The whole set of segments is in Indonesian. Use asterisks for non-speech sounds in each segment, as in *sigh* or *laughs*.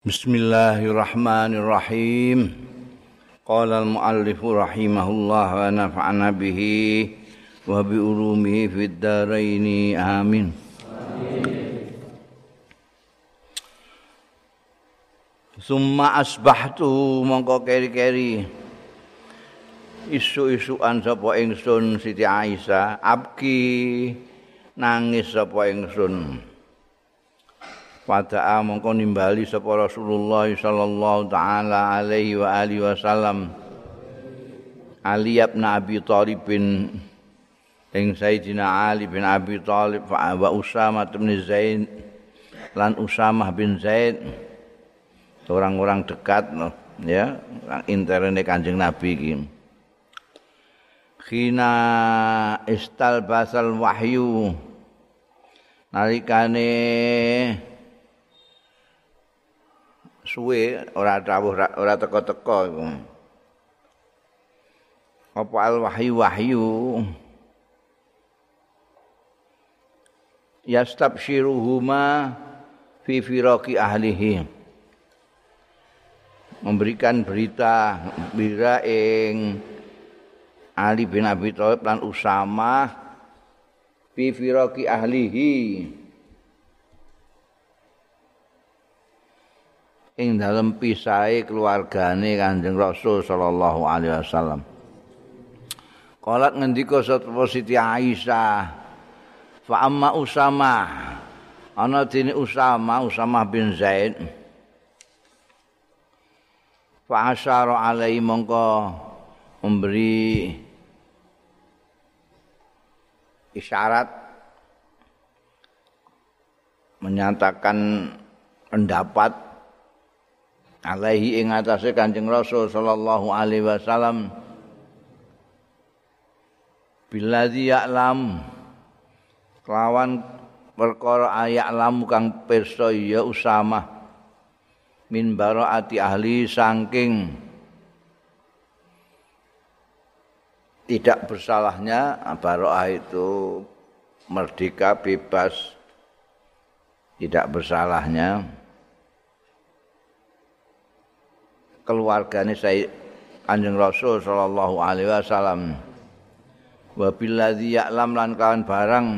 Bismillahirrahmanirrahim. Qala al-muallif rahimahullah wa nafa'ana bihi wa bi ulumihi fid dharain. Amin. Summa asbahtu mongko keri-keri isu-isuan sapa ingsun Siti Aisyah abki nangis sapa ingsun pada mongko nimbali sapa Rasulullah sallallahu taala alaihi wa alihi wasallam. Ali bin Abi Thalib bin ing Sayyidina Ali bin Abi Thalib wa Usama bin Zaid lan Usama bin Zaid orang-orang dekat ya orang interne Kanjeng Nabi iki. Khina istal basal wahyu nalikane suwe ora dawuh ora teka-teka iku. Apa al wahyu wahyu yastabshiruhuma fi firaqi ahlihi. Memberikan berita bira ing Ali bin Abi Thalib lan Usama fi firaqi ahlihi ing dalem pisahe keluargane Kanjeng Rasul sallallahu alaihi wasallam. Qalat ngendika sapa Siti Aisyah, fa amma Usama, ana dene Usama, Usama bin Zaid. Fa asyara alaihi mongko memberi isyarat menyatakan pendapat alaihi ing atase Kanjeng Rasul sallallahu alaihi wasallam billadzi ya'lam kelawan perkara aya'lam kang pirsa ya Usama min baraati ahli saking tidak bersalahnya baroah itu merdeka bebas tidak bersalahnya keluargane saya Kanjeng Rasul sallallahu alaihi wasallam. Wa billadzi ya'lam lan kawan barang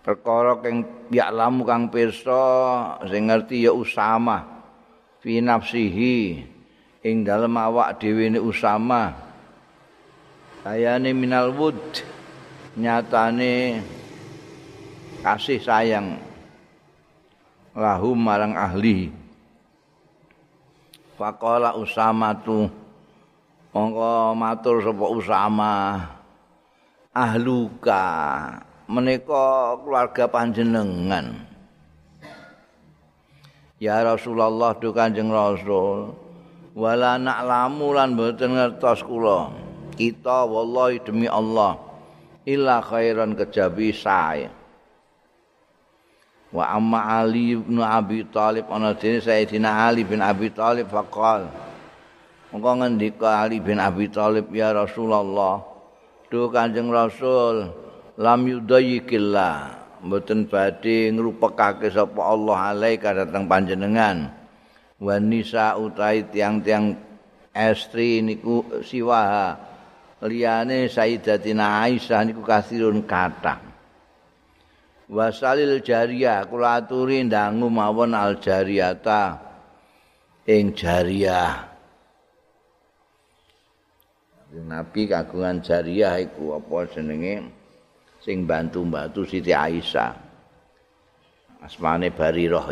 perkara kang ya'lam kang pirsa sing ngerti ya Usama. Fi nafsihi ing dalem awak dhewe ne Usama. Kayane minal wud nyatane kasih sayang. Lahum marang ahli Faqala Usama tu mongko matur sapa Usama ahluka menika keluarga panjenengan. Ya Rasulullah tu Kanjeng Rasul wala na'lamu lan mboten ngertos kula. Kita wallahi demi Allah illa khairan kejabi saya wa amma Ali bin Abi Thalib ana dene Sayyidina Ali bin Abi Thalib faqal mongko ngendika Ali bin Abi Thalib ya Rasulullah duh Kanjeng Rasul lam yudayyikillah mboten badhe ngrupekake sapa Allah alaika dhateng panjenengan. Wa nisa utai tiang-tiang estri niku siwaha liyane Sayyidatina Aisyah niku kasirun kathah wasalil jariyah kula aturi ndangu mawon al jariyata. Ing jariyah. Nabi kagungan jariyah iku apa jenenge? Sing bantu-bantu Siti Aisyah. Asmane Barirah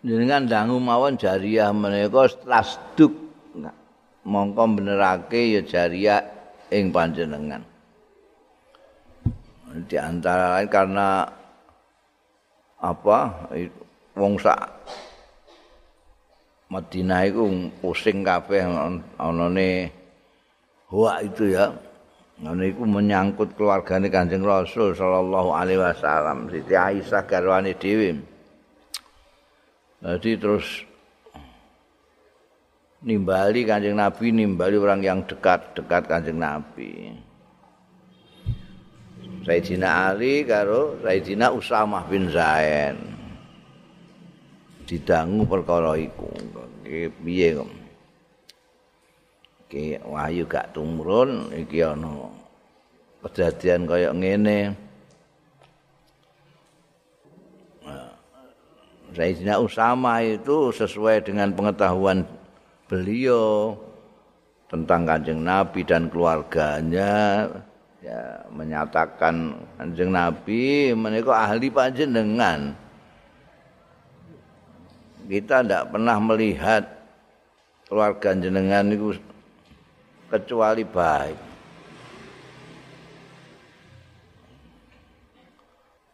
Jenengan dangu mawon jariyah menika tasduk mongko benerake ya jariyah ing panjenengan di antara lain karena apa wong sak Madinah itu pusing kabeh anane wa itu ya. Ngene iku menyangkut keluargane Kanjeng Rasul sallallahu alaihi wasallam Siti Aisyah garwane dhewe. Jadi terus nimbali Kanjeng Nabi nimbali orang yang dekat-dekat Kanjeng Nabi Sayyidina Ali karo Sayyidina Usamah bin Zain. Didangu perkara iku. Piye kok? Iki wahyu gak tumurun iki ana kejadian kaya ngene. Sayyidina Usama itu sesuai dengan pengetahuan beliau tentang kanjeng Nabi dan keluarganya ya menyatakan kanjeng Nabi menika ahli panjenengan. Kita tidak pernah melihat keluarga jenengan itu kecuali baik.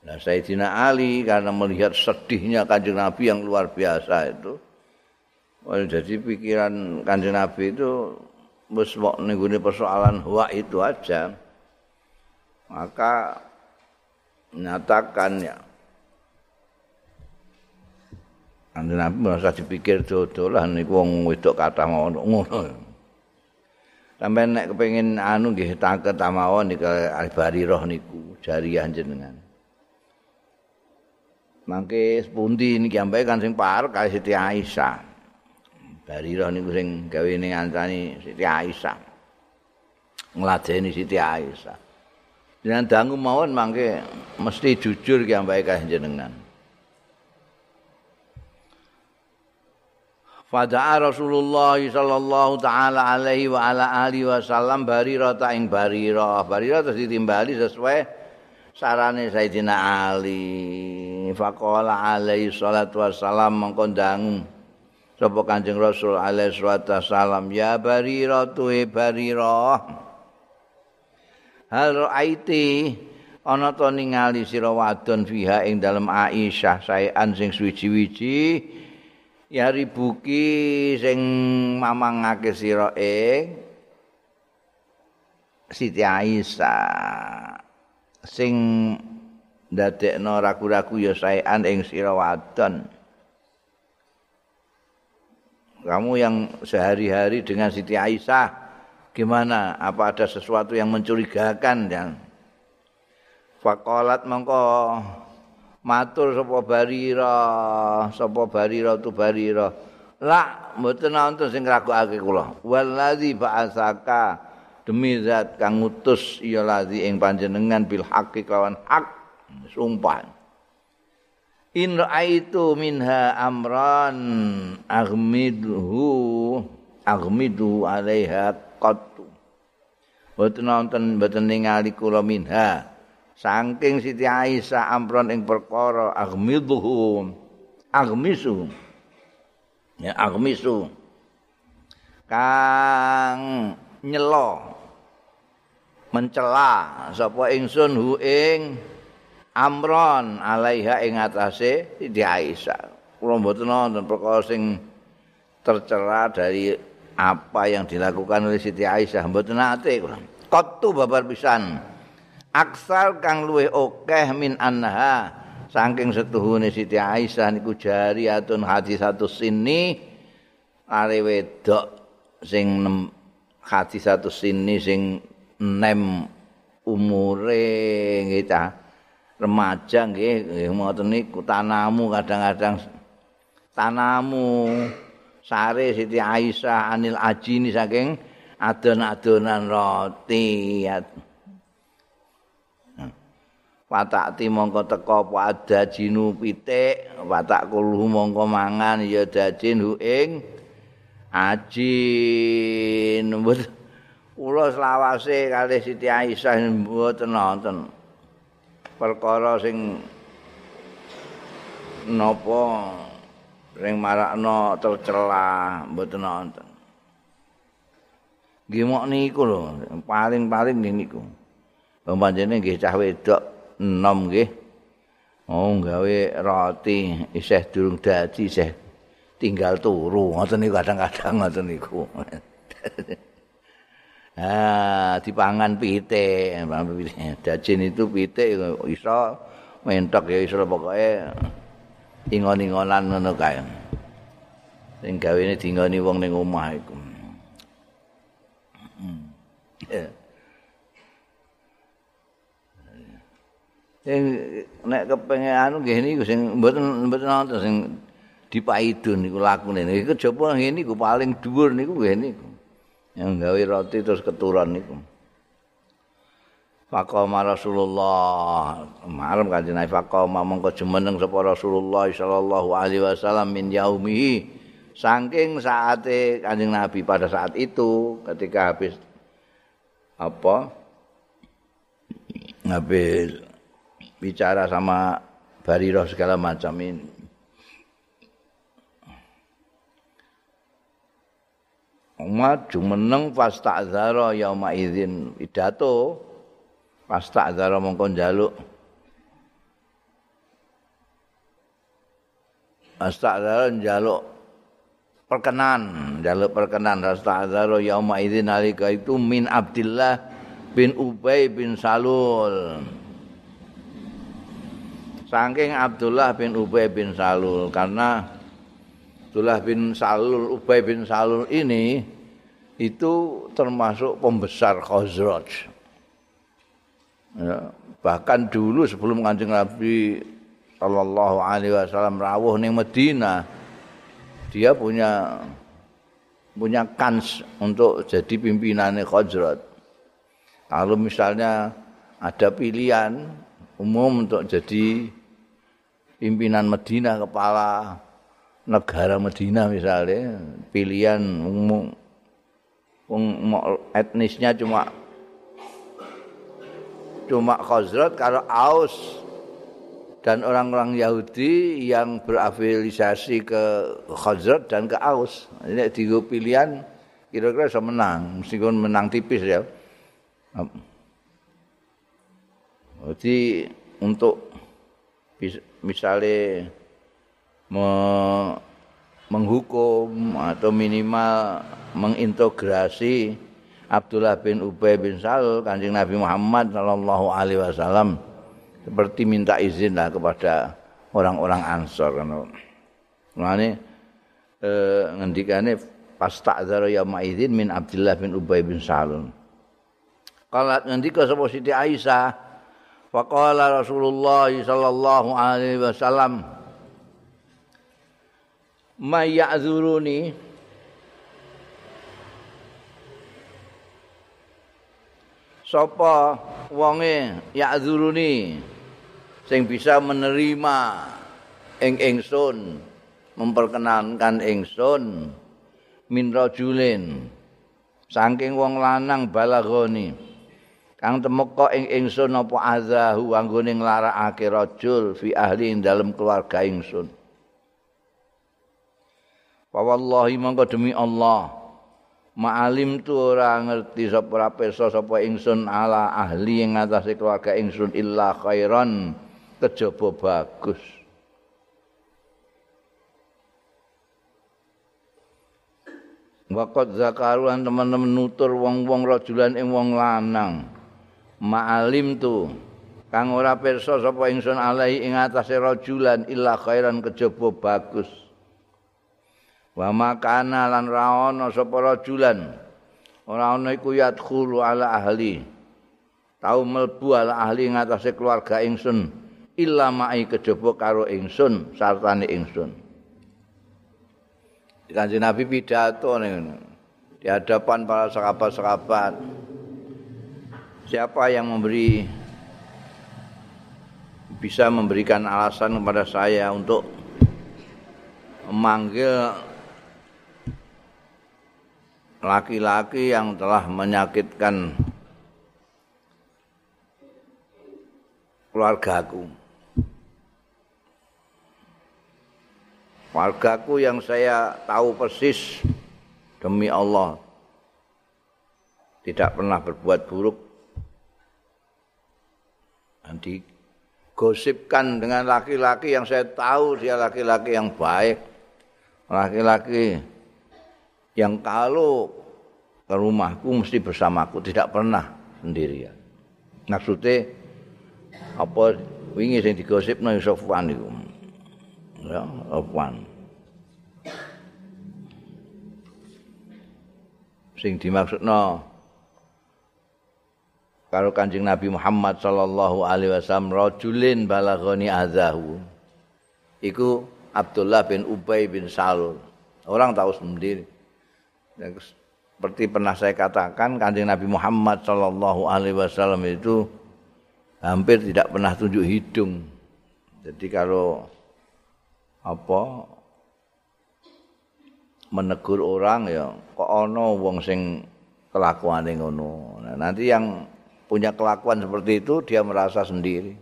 Nah Sayyidina Ali karena melihat sedihnya kanjeng Nabi yang luar biasa itu jadi pikiran kanjeng Nabi itu wis mok persoalan huwa itu aja maka menyatakan ya Kanjeng Nabi merasa dipikir dodolan niku wong wedok kathah mawon ngono. Sampai nek kepengin anu nggih taket mawon niku roh niku jariah jenengan. Mangke sepundi niki ambek kan sing parek kali Siti Aisyah. roh niku sing gawe ning antani Siti Aisyah. Ngladeni Siti Aisyah. Dengan dangu mawon mangke mesti jujur ki ambek jenengan. Fada'a Rasulullah sallallahu taala alaihi wa ala alihi wasallam Barirah ta ing Barirah. Barirah terus ditimbali sesuai sarane Sayyidina Ali. Faqala alaihi salatu wassalam mengko dangu sapa Kanjeng Rasul alaihi salatu wassalam ya Barirah tu Barirah. Hal ra'aiti ana to ningali sira wadon fiha ing dalem Aisyah saean sing suwi-wiji ya ribuki sing mamangake sira ing Siti Aisyah. Sing ndadekno ragu-ragu ya saean ing sira wadon. Kamu yang sehari-hari dengan Siti Aisyah Gimana? Apa ada sesuatu yang mencurigakan yang Fakolat mongko matur sapa barira, sapa barira tu barira. La mboten nonton sing ragokake kula. Wallazi ba'asaka demi zat kang ngutus ya lazi ing panjenengan bil haqqi kawan hak sumpah. In ra'aitu minha amran aghmidhu aghmidu alaiha qattu. Boten nonton boten ningali kula minha. Saking Siti Aisyah ampron ing perkara aghmidhu. Aghmisu ya aghmisu kang nyelo mencela sapa ingsun hu ing amron alaiha ing atase Siti Aisyah. Kula boten nonton perkara sing tercela dari apa yang dilakukan oleh Siti Aisyah? Mboten nate kula. Qattu babar pisan. Aksal kang luwih akeh min anha. Saking setuhune Siti Aisyah niku jariyatun hadis satu sini are wedok sing hadis satu sini sing nem umure kita remaja nggih ngoten niku tanamu kadang-kadang. Tanamu sare Siti Aisyah anil ajini saking adon-adonan roti. Patakti mongko teko apa ada jinu pitik Patak kuluh mongko mangan ya dajin hu ing Ajin Ulo selawase kali Siti Aisyah mboten nonton. Perkara sing napa ring marakno tercela mboten nonton. Nggih mok niku lho, paling-paling niku. Wong panjenengan nggih cah wedok enom nggih. Oh gawe roti isih durung dadi isih tinggal turu ngoten niku kadang-kadang ngoten niku. *laughs* Ah, dipangan pitik, dajin itu pitik iso mentok ya iso pokoke ingon-ingonan ngono kae. Sing gawene dingoni wong ning omah iku. Sing nek kepengin anu nggih niku sing mboten mboten wonten sing dipaidun niku lakune. Niku kejaba ngene niku paling dhuwur niku nggih niku. Yang gawe roti terus keturun niku. Faqama Rasulullah. Marem kanjeng Nabi faqama mongko jumeneng sapa Rasulullah sallallahu alaihi wasallam min yaumihi. Saking saate kanjeng Nabi pada saat itu ketika habis apa? Habis bicara sama Bariroh segala macam ini. Umat jumeneng fasta'zara yauma idzin pidato pas tak zara mongko njaluk. Pas tak zara njaluk perkenan njaluk perkenan. Pas tak zara yauma idzin alika itu min Abdullah bin Ubay bin Salul. Saking Abdullah bin Ubay bin Salul karena Abdullah bin Salul Ubay bin Salul ini itu termasuk pembesar Khazraj. Ya, bahkan dulu sebelum Kanjeng Nabi sallallahu alaihi wasallam rawuh ning Madinah dia punya punya kans untuk jadi pimpinannya Khazraj. Kalau misalnya ada pilihan umum untuk jadi pimpinan Madinah kepala negara Madinah misalnya pilihan umum etnisnya cuma cuma Khazraj kalau Aus dan orang-orang Yahudi yang berafiliasi ke Khazraj dan ke Aus. Ini tiga pilihan kira-kira bisa menang, meskipun menang tipis ya. Jadi untuk misalnya me menghukum atau minimal mengintegrasi Abdullah bin Ubay bin Salul kanjeng Nabi Muhammad sallallahu alaihi wasallam seperti minta izin lah kepada orang-orang Ansor kan. Mulane eh ngendikane pas ta'zara ya izin min Abdullah bin Ubay bin Salul. Kalau ngendika sapa Siti Aisyah faqala Rasulullah sallallahu alaihi wasallam may ya'zuruni sapa wonge ya'dzuruni sing bisa menerima ing ingsun memperkenankan ingsun min rajulin. Saking wong lanang balagoni kang temeka ing ingsun apa azahu anggone nglarakake rajul fi ahli ing dalem keluarga ingsun. Wa wallahi monggo demi Allah Ma'alim tu ora ngerti sapa pirsa sapa ingsun ala ahli ing ngatasé keluarga ingsun illa khairan kejaba bagus. Wakot zakaruan teman-teman nutur wong-wong rajulan ing wong lanang. Ma'alim tu kang ora pirsa sapa ingsun alai ing ngatasé rajulan illa khairan kejaba bagus. Wa makana lan raono sapa rajulan. Ora ana iku yadkhulu ala ahli. Tau mlebu ala ahli ngatasé keluarga ingsun. Illa mai kejaba karo ingsun sartane ingsun. Kanjeng Nabi pidato ning di hadapan para sahabat-sahabat. Siapa yang memberi bisa memberikan alasan kepada saya untuk memanggil laki-laki yang telah menyakitkan keluargaku. Keluargaku yang saya tahu persis demi Allah tidak pernah berbuat buruk dan digosipkan dengan laki-laki yang saya tahu dia laki-laki yang baik laki-laki yang kalau ke rumahku mesti bersamaku, tidak pernah sendirian. Maksudnya apa wingi sing digosipno Sofwan iku. Ya, Sofwan. Sing dimaksudno karo Kanjeng Nabi Muhammad sallallahu alaihi wasallam rajulin balaghani azahu. Iku Abdullah bin Ubay bin Salul. Orang tahu sendiri. Seperti pernah saya katakan Kanjeng Nabi Muhammad sallallahu alaihi wasallam itu hampir tidak pernah tunjuk hidung. Jadi kalau apa menegur orang ya kok ana wong sing kelakuane ngono. Nah, nanti yang punya kelakuan seperti itu dia merasa sendiri.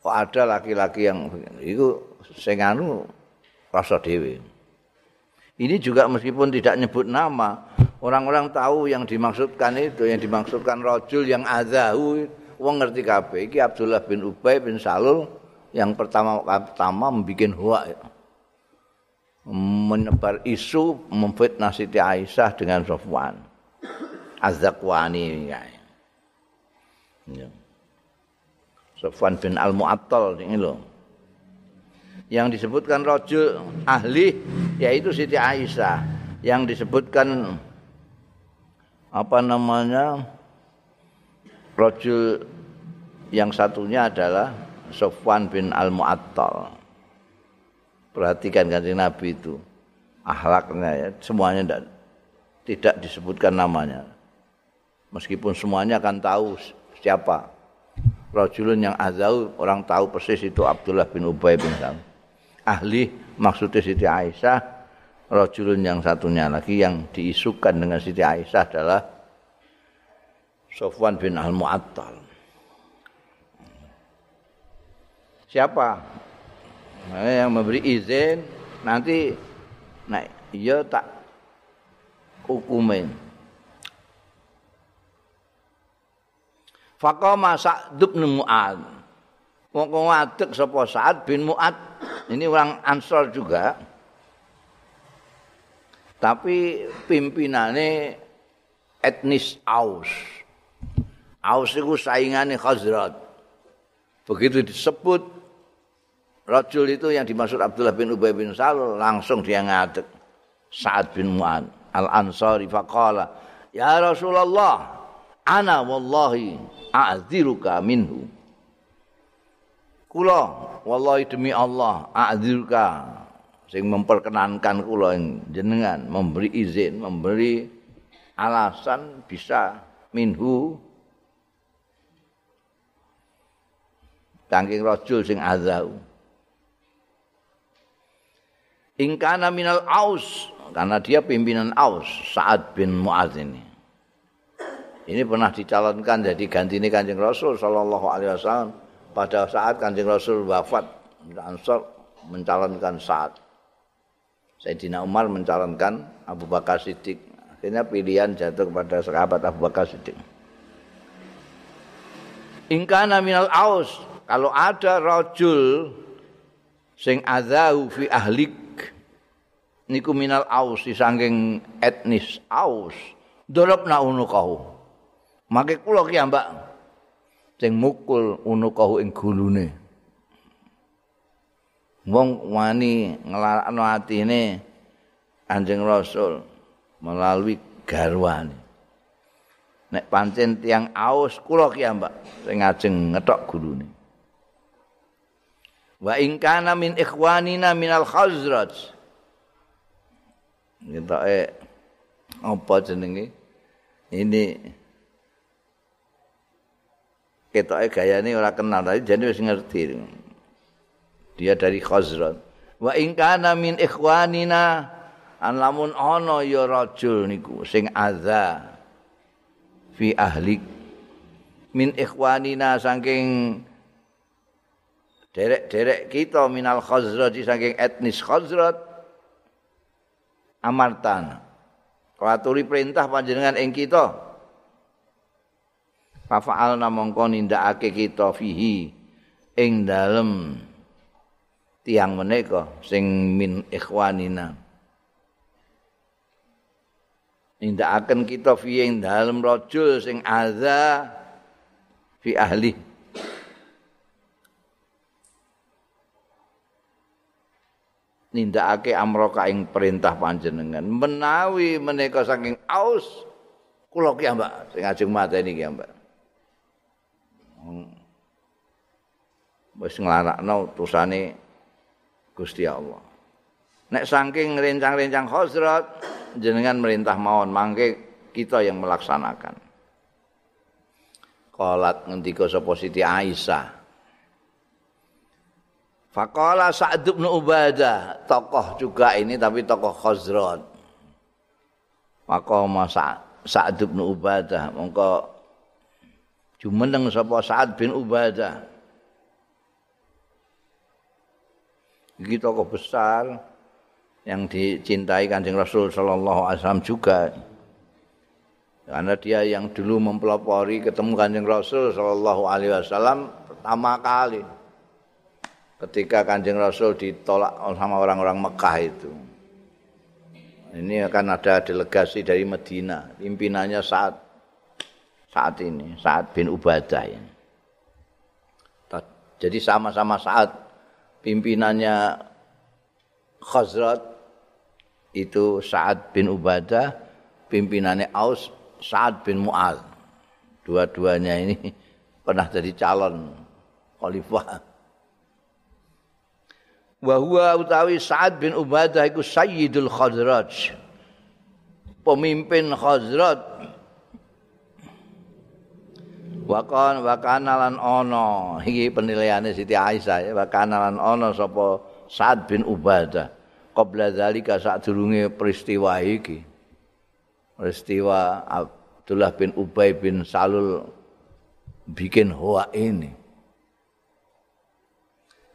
Kok ada laki-laki yang itu sing anu rasa dewi. Ini juga meskipun tidak nyebut nama, orang-orang tahu yang dimaksudkan itu, yang dimaksudkan rojul yang azahu, wong ngerti kabeh. Iki Abdullah bin Ubay bin Salul yang pertama pertama membuat huwa menyebar isu memfitnah Siti Aisyah dengan Sofwan. Az-Zakwani ya. Sofwan bin Al-Mu'attal ini loh. Yang disebutkan rojul ahli yaitu Siti Aisyah. Yang disebutkan apa namanya rojul yang satunya adalah Sofwan bin Al-Mu'attal. Perhatikan kanjeng Nabi itu. Ahlaknya ya, semuanya tidak, tidak disebutkan namanya. meskipun semuanya akan tahu siapa rajulun yang azau orang tahu persis itu Abdullah bin Ubay bin Sam ahli maksudnya Siti Aisyah rajulun yang satunya lagi yang diisukan dengan Siti Aisyah adalah Sofwan bin Al-Mu'attal. Siapa? Nah, yang memberi izin nanti nah, iya tak hukumin. Faqama Sa'd bin Mu'ad. Wong ngadeg sapa Sa'ad bin Mu'ad. Ini orang Ansor juga. Tapi pimpinannya etnis Aus. Aus itu saingannya Khazrat. Begitu disebut Rajul itu yang dimaksud Abdullah bin Ubay bin Salul langsung dia ngadeg. Sa'ad bin Mu'ad al-Ansari faqala, "Ya Rasulullah, ana wallahi a'dziruka minhu kula. Wallahi demi Allah a'dziruka sing memperkenankan kula jenengan memberi izin memberi alasan bisa minhu. Kangking rajul sing azau ingkana minal aus karena dia pimpinan aus Sa'ad bin Mu'adz ini. Ini pernah dicalonkan jadi ganti ini kanjeng Rasul Sallallahu Alaihi Wasallam pada saat kanjeng Rasul wafat. Ansor mencalonkan saat. Sayyidina Umar mencalonkan Abu Bakar Siddiq. Akhirnya pilihan jatuh kepada sahabat Abu Bakar Siddiq. Ingkana minal aus. Kalau ada rojul sing azahu fi ahlik niku minal aus disangking etnis aus dorobna unukahu Maka kula ki ambak sing mukul unukahu ing gulune. Wong wani nglarakno atine Anjing Rasul melalui garwane. Nek pancen tiang aus kula ki ambak sing ajeng ngethok gulune. Wa in kana min ikhwanina minal khazraj. Ngetoke apa jenenge? Ini ketoke gayane ora kenal tapi jane wis ngerti. Dia dari Khazraj. Wa in kana min ikhwanina an lamun ana ya rajul niku sing adza fi ahli min ikhwanina saking derek-derek kita minal Khazraj saking etnis Khazraj amartan. Kuaturi perintah panjenengan ing kita fa'alna mongko nindakake kita fihi ing dalem tiang menika sing min ikhwanina. Nindakaken kita fi ing dalem rajul sing adza fi ahli. Nindakake amroka ing perintah panjenengan. Menawi menika saking aus kula ki mbak sing ajeng mateni ki mbak. Wis nglarakno utusane Gusti Allah. Nek saking rencang-rencang Khazrat jenengan merintah mawon mangke kita yang melaksanakan. Qalat ngendika sapa Siti Aisyah. Faqala Sa'd bin Ubadah, tokoh juga ini tapi tokoh Khazraj. Maqama Sa'd bin Ubadah, mongko jumeneng sapa Sa'd bin Ubadah. Iki tokoh besar yang dicintai Kanjeng Rasul sallallahu alaihi wasallam juga. Karena dia yang dulu mempelopori ketemu Kanjeng Rasul sallallahu alaihi wasallam pertama kali. ketika Kanjeng Rasul ditolak sama orang-orang Mekah itu. Ini akan ada delegasi dari Medina, pimpinannya saat saat ini, saat bin Ubadah ini. Jadi sama-sama saat pimpinannya Khazrat itu Sa'ad bin Ubadah, pimpinannya Aus Sa'ad bin Mu'al. Dua-duanya ini *laughs* pernah jadi calon khalifah wa huwa utawi Sa'ad bin Ubadah iku Sayyidul Khazraj. Pemimpin Khazraj. Wa kan wa kanalan ana iki penilaiane Siti Aisyah ya wa kanalan ana sapa Sa'ad bin Ubadah. Qabla zalika sadurunge peristiwa iki. Peristiwa Abdullah bin Ubay bin Salul bikin hoa ini.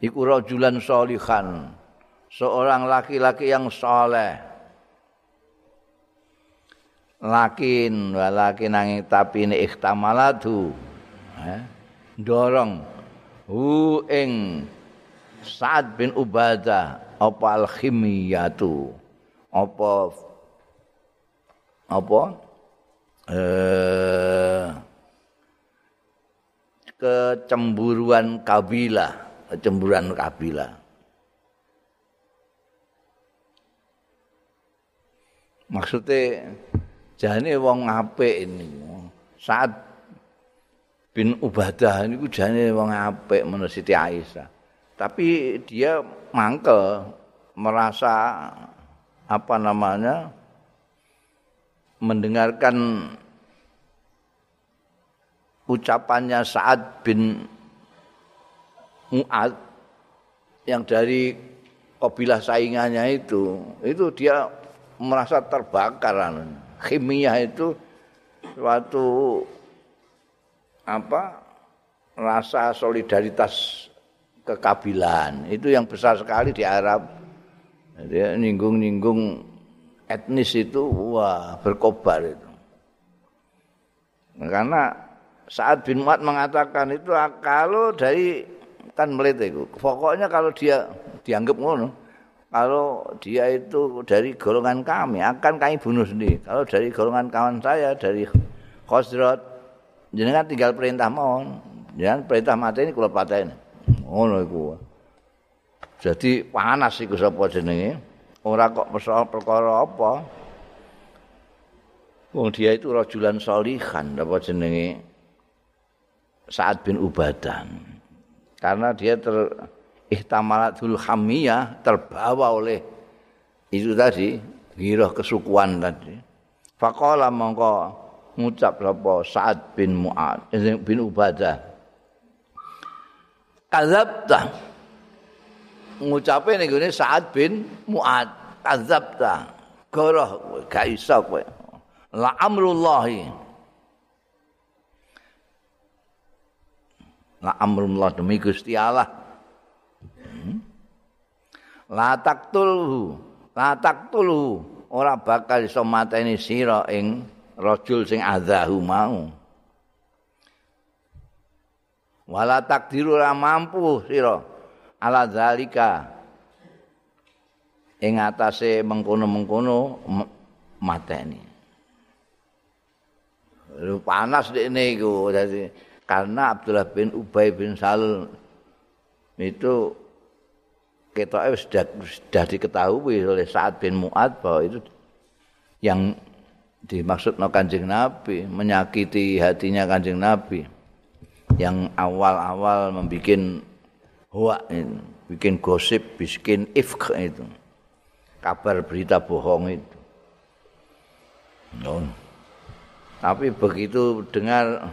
iku rajulan sholihan seorang laki-laki yang soleh lakin walakin nanging tapi ini ikhtamalatu eh, dorong hu ing Sa'ad bin Ubadah apa al-khimiyatu apa apa eh, kecemburuan kabilah cemburan kabilah. Maksudnya jane wong apik ini. Saat bin Ubadah ini jane wong apik menurut Siti Aisyah. Tapi dia mangkel merasa apa namanya mendengarkan ucapannya Sa'ad bin Mu'ad yang dari kabilah saingannya itu itu dia merasa terbakar kimia itu suatu apa rasa solidaritas kekabilan itu yang besar sekali di Arab dia nyinggung-nyinggung etnis itu wah berkobar itu karena saat bin Mu'ad mengatakan itu kalau dari kan melete itu. Pokoknya kalau dia dianggap ngono, kalau dia itu dari golongan kami akan kami bunuh sendiri. Kalau dari golongan kawan saya dari Khosrot, jenengan tinggal perintah mohon, jangan perintah mati ini patah ini. Ngono iku. Jadi panas iku sapa jenenge? Ora kok persoal perkara apa. Wong dia itu rajulan solihan apa jenenge? Saat bin Ubadan. karena dia ter ihtamalatul hamiyah terbawa oleh itu tadi giroh kesukuan tadi faqala mongko ngucap sapa? Sa'ad bin Mu'ad eh, bin Ubadah. Kadzabta. Ngucape ning gone Sa'ad bin Mu'ad. Kadzabta. Goroh gak iso kowe. La amrullahi. La amrullah demi Gusti Allah. Hmm? la taqtulhu. La taqtulhu. Ora bakal iso mateni sira ing rajul sing adzahu mau. Wala takdiru ora mampu sira. Ala zalika ing atase mengkono-mengkono mateni. Panas dekne iku dadi karena Abdullah bin Ubay bin Salul itu kita sudah, sudah diketahui oleh Sa'ad bin Mu'ad bahwa itu yang dimaksud no kanjeng Nabi menyakiti hatinya kanjeng Nabi yang awal-awal membuat hoa itu, bikin gosip, bikin ifk itu, kabar berita bohong itu. No. Tapi begitu dengar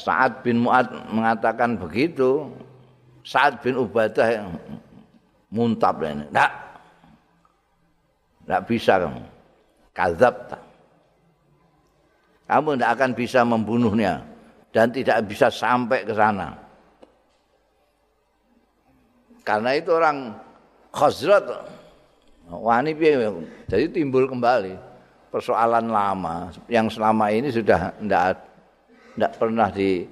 Sa'ad bin Mu'ad mengatakan begitu, Sa'ad bin Ubadah muntab ini. Tidak. Tidak bisa kamu. Kazab. Kamu tidak akan bisa membunuhnya. Dan tidak bisa sampai ke sana. Karena itu orang khazrat. Wani Jadi timbul kembali persoalan lama yang selama ini sudah tidak tidak pernah di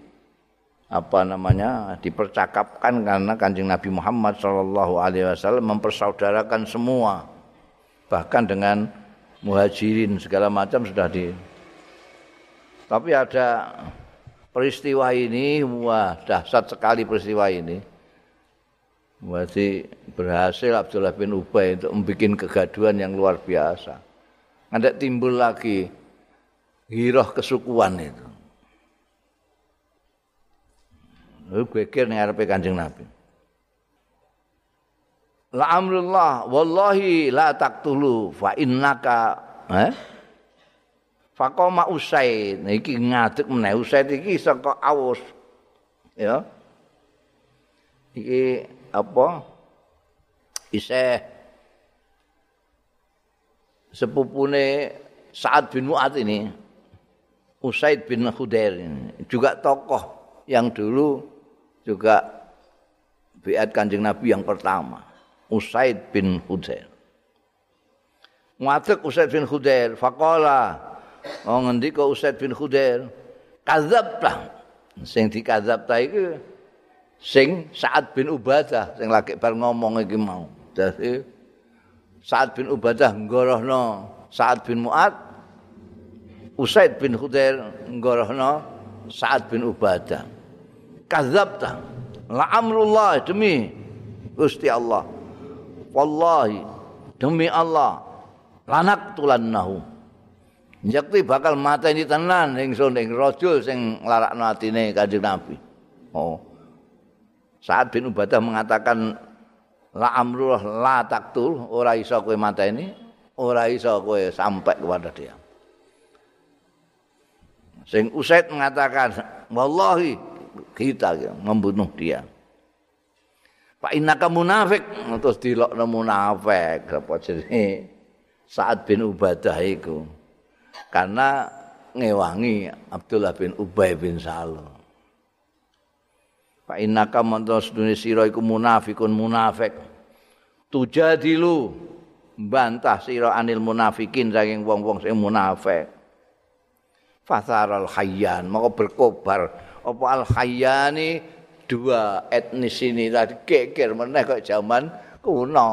apa namanya dipercakapkan karena kanjeng Nabi Muhammad Shallallahu Alaihi Wasallam mempersaudarakan semua bahkan dengan muhajirin segala macam sudah di. Tapi ada peristiwa ini wah dahsyat sekali peristiwa ini. Berarti berhasil Abdullah bin Ubay untuk membuat kegaduhan yang luar biasa. Ada timbul lagi giroh kesukuan itu. Lalu geger ning arepe Kanjeng Nabi. La amrullah wallahi la taqtulu fa innaka eh? Fakoma Usaid. Iki ngadeg meneh. Usaid iki saka Aus. Ya. Iki apa? Isih sepupune Sa'ad bin Mu'ad ini Usaid bin Khudair ini juga tokoh yang dulu juga biat kanjeng Nabi yang pertama Usaid bin Hudair Ngadek Usaid bin Hudair Fakola Oh ngendi kok Usaid bin Hudair Kazab lah Sing dikazab ta itu Sing Sa'ad bin Ubadah Sing lagi bar ngomong iki mau. Jadi Sa'ad bin Ubadah Ngorohno Sa'ad bin Mu'ad Usaid bin Hudair Ngorohno Sa'ad bin Ubadah. Kadzabta. La amrullah demi Gusti Allah wallahi demi Allah lanak tulannahu Yakti bakal mata ini tenan ingsun ing rajul sing nglarakno atine Kanjeng Nabi. Oh. Saat bin Ubadah mengatakan la amrullah la taktul ora iso kowe mata ini ora iso kowe sampai kepada dia. Sing Usaid mengatakan wallahi kita membunuh dia. Pak Inaka munafik terus dilokno munafik apa jenenge Sa'ad bin Ubadah iku. Karena ngewangi Abdullah bin Ubay bin Salul. Pak Inaka mantos dunia sira iku munafikun munafik. Tujadilu bantah sira anil munafikin saking wong-wong sing munafik. Fasaral hayyan maka berkobar apa al hayyani dua etnis ini tadi geger meneh kok zaman kuno.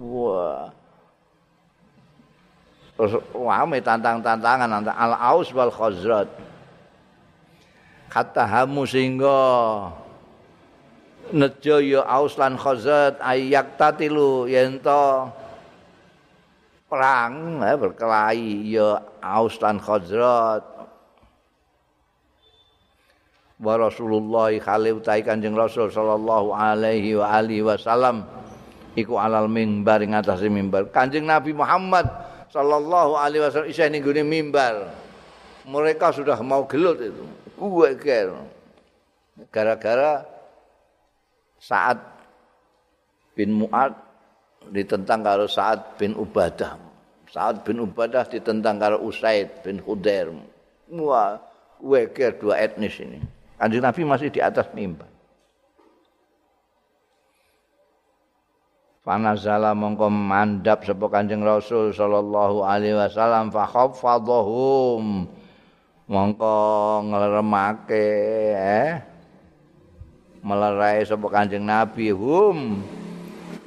Wah. Terus wame tantang-tantangan antara al aus wal khazrat kata hamu sehingga nejo ya aus lan khazrat ayak tatilu yento perang eh, berkelahi ya aus lan khazrat wa Rasulullah khali utai Kanjeng Rasul sallallahu alaihi wa alihi wasallam iku alal mimbar ing mimbar. Kanjeng Nabi Muhammad sallallahu alaihi wasallam isih ning gone mimbar. Mereka sudah mau gelut itu. Kuwe Gara-gara saat bin Mu'ad ditentang karo Sa'ad bin Ubadah. Sa'ad bin Ubadah ditentang karo Usaid bin Khudair. Wah, weker dua etnis ini. Kanjeng Nabi masih di atas mimbar. Fanazala mongko mandap sapa Kanjeng Rasul sallallahu alaihi wasallam fa khaffadhum mongko ngleremake eh melerai sapa Kanjeng Nabi hum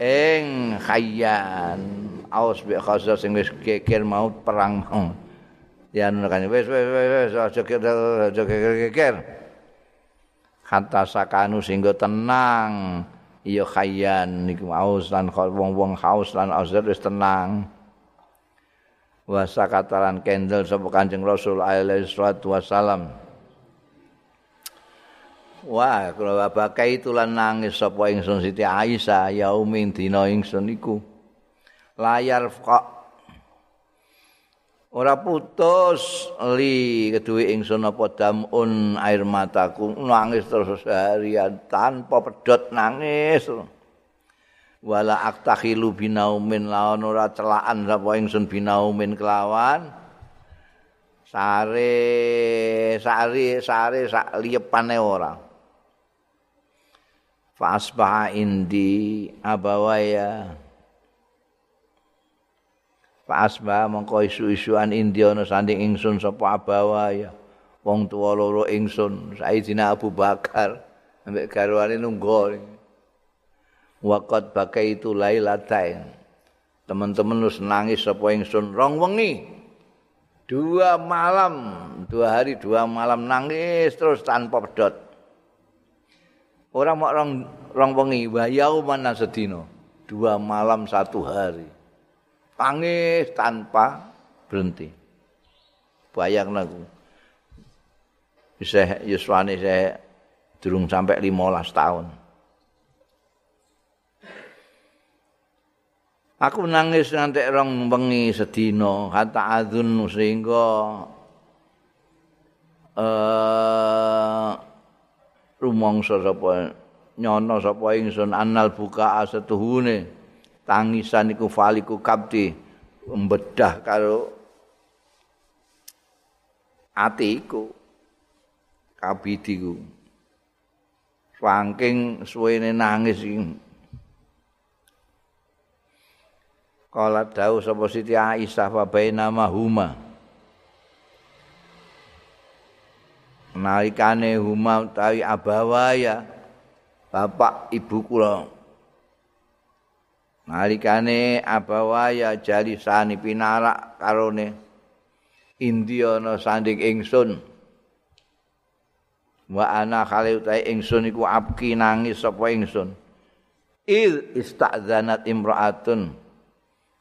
ing khayyan. Aus bi khasa sing wis geger mau perang. Mau *laughs* ya kan wis wis wis aja geger kata sakanu sehingga tenang. Iya khayyan niku aus lan wong-wong haus lan azar wis tenang. Wasa katalan kendel sapa Kanjeng Rasul alaihi salatu wasalam Wah, kalau bapak itu lan nangis sapa ingsun Siti Aisyah yaumin dina ingsun iku. Layar kok ora putus li kedue ingsun apa damun air mataku nangis terus seharian tanpa pedot nangis. wala aktakhilu binaumin lawan ora celaan sapa ingsun binaumin kelawan. Sare sare sare sak liyepane ora. Fasbah indi abawaya fasbah mongko isu-isuan indi ana sanding ingsun sapa abawaya wong tuwa loro ingsun. Sayyidina Abu Bakar ambek garwane nunggu. Waqad bakaitu lailatain. Teman-teman wis nangis sapa ingsun. Rong wengi. Dua malam. Dua hari dua malam nangis terus tanpa pedot. Orang mau rong rong wengi. Wayau mana sedino dua malam satu hari nangis tanpa berhenti. Bayang aku. Bisa yuswani saya durung sampai 15 tahun. Aku nangis nanti rong bengi sedina kata adzun sehingga eh rumangsa sapa nyono sapa ingsun anal buka asetuhune tangisan iku faliku kabdi mbedah karo atiku kabidiku saking suwene nangis iki Kala dawuh sapa Siti Aisyah wa baina mahuma. Nalikane huma utawi abawaya bapak ibu kula. Nalikane abawaya jalisani pinarak karone Indiana sanding ingsun. Wa ana khali utawi ingsun iku abki nangis sapa ingsun. Il istadzanat imra'atun.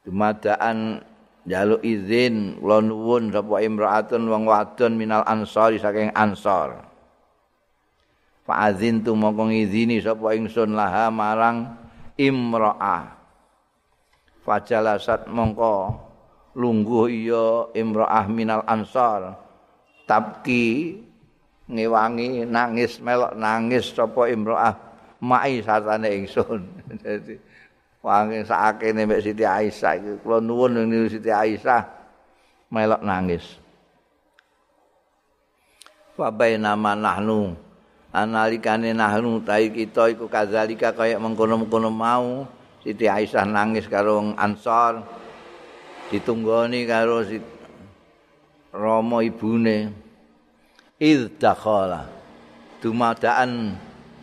dumadaan jaluk izin kula nuwun sapa imraatun wong wadon minal ansori saking ansor fa azin tu mongko ngizini sapa ingsun laha marang imraah fajalasat mongko lungguh iya imraah minal ansor tabki ngewangi nangis melok nangis sapa imraah? Mai satane ingsun. *laughs* Dadi wangi sakene mbek Siti Aisyah iki. Kula nuwun ning Siti Aisyah melok nangis. Wa bainama nahnu analikane nahnu tai kita iku kadzalika kaya mengkono-mengkono mau Siti Aisyah nangis karo Ansor ditunggoni karo si Romo ibune idzakhala dumadaan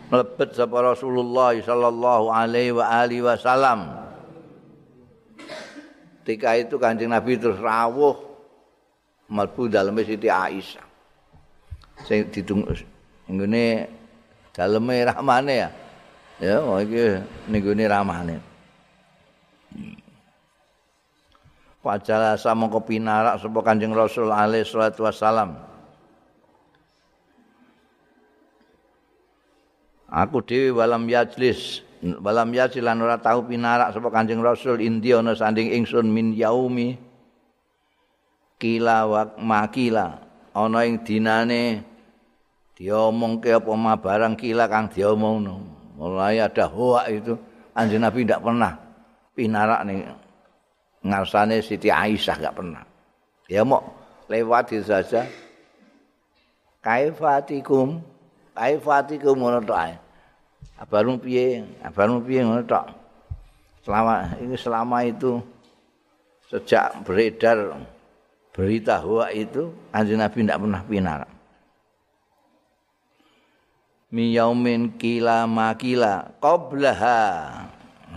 mlebet sapa Rasulullah sallallahu alaihi wa alihi wasallam. Ketika itu Kanjeng Nabi terus rawuh mlebu daleme Siti Aisyah. Sing ditunggu nggone daleme rahmane ya. Ya, oh iki nggone rahmane. Wajala sama kopi narak sapa Kanjeng Rasul alaihi salatu wasallam. Aku dhewe walam yajlis. Walam yajlis lan ora tau pinarak sapa Kanjeng Rasul. Indi ana sanding ingsun min yaumi kila wa makila ana ing dinane diomongke apa ma barang kila kang diomongno. Mulai ada hoak itu. Kanjeng Nabi ndak pernah pinarak ning ngarsane Siti Aisyah gak pernah ya mau lewat saja kaifatikum kaifatikum ngono tok Abarmu piye? Abarmu piye ngono tok. Selama ini selama itu sejak beredar berita hoak itu Kanjeng Nabi tidak pernah pinar. Mi yaumin kila makila qablaha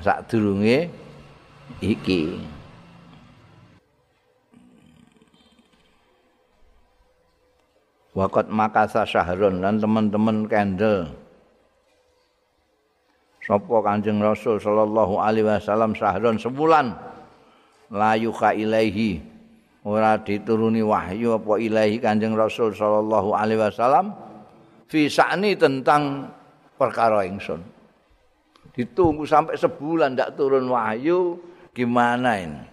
sak durunge iki. Wakat makasa syahrun dan teman-teman candle sapa Kanjeng Rasul sallallahu alaihi wasallam sahron sebulan la yuka ilaihi ora dituruni wahyu apa ilahi Kanjeng Rasul sallallahu alaihi wasallam fi sa'ni tentang perkara ingsun. Ditunggu sampai sebulan ndak turun wahyu, gimana ini?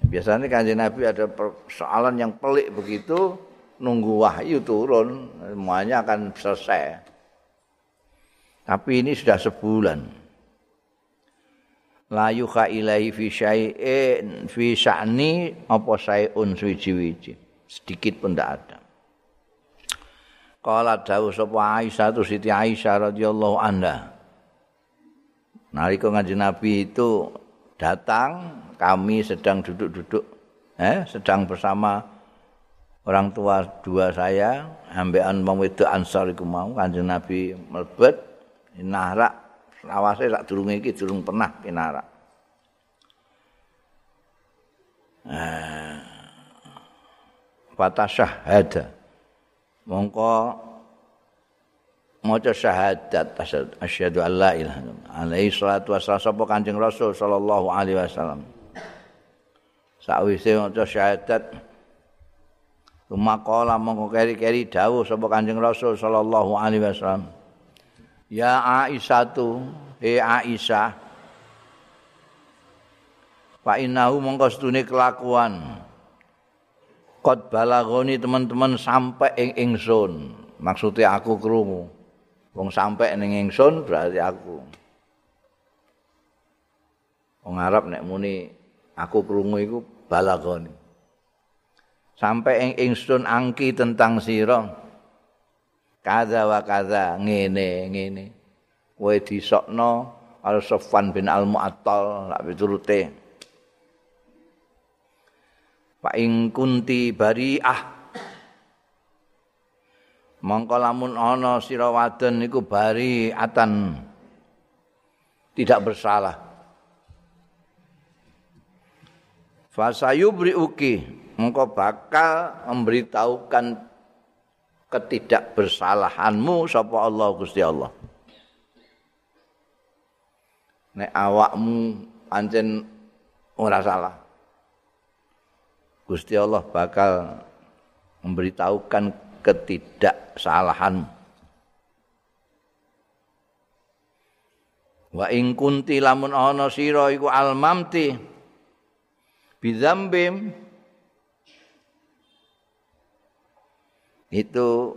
Biasanya kanjeng Nabi ada persoalan yang pelik begitu, nunggu wahyu turun, semuanya akan selesai. Tapi ini sudah sebulan. La yukha ilahi fi syai'in fi sya'ni apa syai'un suwiji-wiji. Sedikit pun tidak ada. Kala dawu sapa Aisyah tu Siti Aisyah radhiyallahu anha. Nalika kanjeng Nabi itu datang kami sedang duduk-duduk eh sedang bersama orang tua dua saya ambekan wedok Ansar iku mau Kanjeng Nabi mlebet narak lawase sak durunge iki durung pernah pinarak eh syahada mongko maca syahadat asyhadu an la ilaha illallah alaihi salatu wassalam sapa kanjeng rasul sallallahu alaihi wasallam sakwise maca syahadat Tumakola mongko keri-keri dawuh sapa Kanjeng Rasul sallallahu alaihi wasallam. Ya Aisyah tu, Aisyah. Pak Inahu mongko sedune kelakuan. Qad balagoni teman-teman sampai ing ingsun. Maksudnya aku krungu. Wong sampai ning ingsun berarti aku. Wong Arab nek muni aku krungu iku balagoni. Sampai ing ingsun angki tentang sira. Kaza wa kaza ngene ngene. Kowe disokno al Sofwan bin Al Mu'attal lak piturute. Pak ing kunti bariah Mongko lamun ana sira wadon niku bari atan. Tidak bersalah. fasayubri uki. Engkau bakal memberitahukan ketidakbersalahanmu sapa Allah Gusti Allah. Nek awakmu pancen ora salah Gusti Allah bakal memberitahukan ketidaksalahanmu wa ing kunti lamun ana sira iku almamti bidzambim itu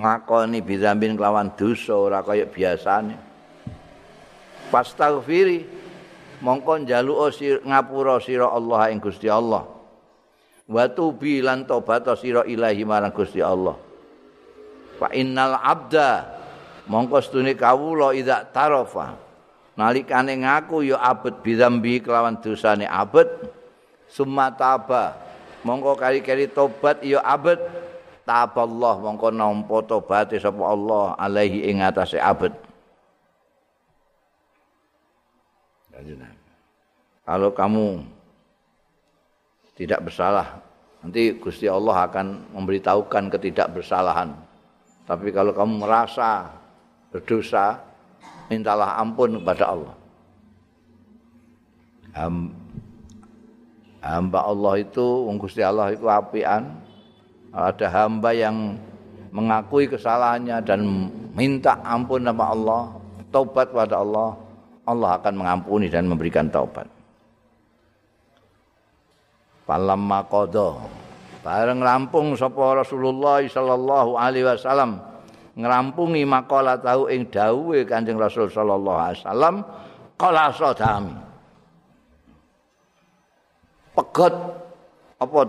ngakoni bidzambin kelawan dosa ora kaya biasane. Fastaghfiri mongko njaluk ngapura sira Allah ing Gusti Allah wa tubi lan tobat sira ilahi marang Gusti Allah. Fa innal abda mongko stune kawula idza tarafa nalikane ngaku ya abet bidzambi kelawan dosane abet. Sumataba mongko kari-kari tobat ya abet. Taballah mongko nampa tobaté sapa Allah alaihi ing atase abet. Kalau kamu tidak bersalah nanti Gusti Allah akan memberitahukan ketidakbersalahan tapi kalau kamu merasa berdosa mintalah ampun kepada Allah. Hamba Allah itu, Gusti Allah itu apian. Ada hamba yang mengakui kesalahannya dan minta ampun sama Allah, taubat kepada Allah, Allah akan mengampuni dan memberikan taubat. Falamma qada bareng rampung sapa Rasulullah sallallahu alaihi wasallam ngrampungi makalah tahu ing dawuhe Kanjeng Rasul sallallahu alaihi wasallam qala sadami. Pegot apa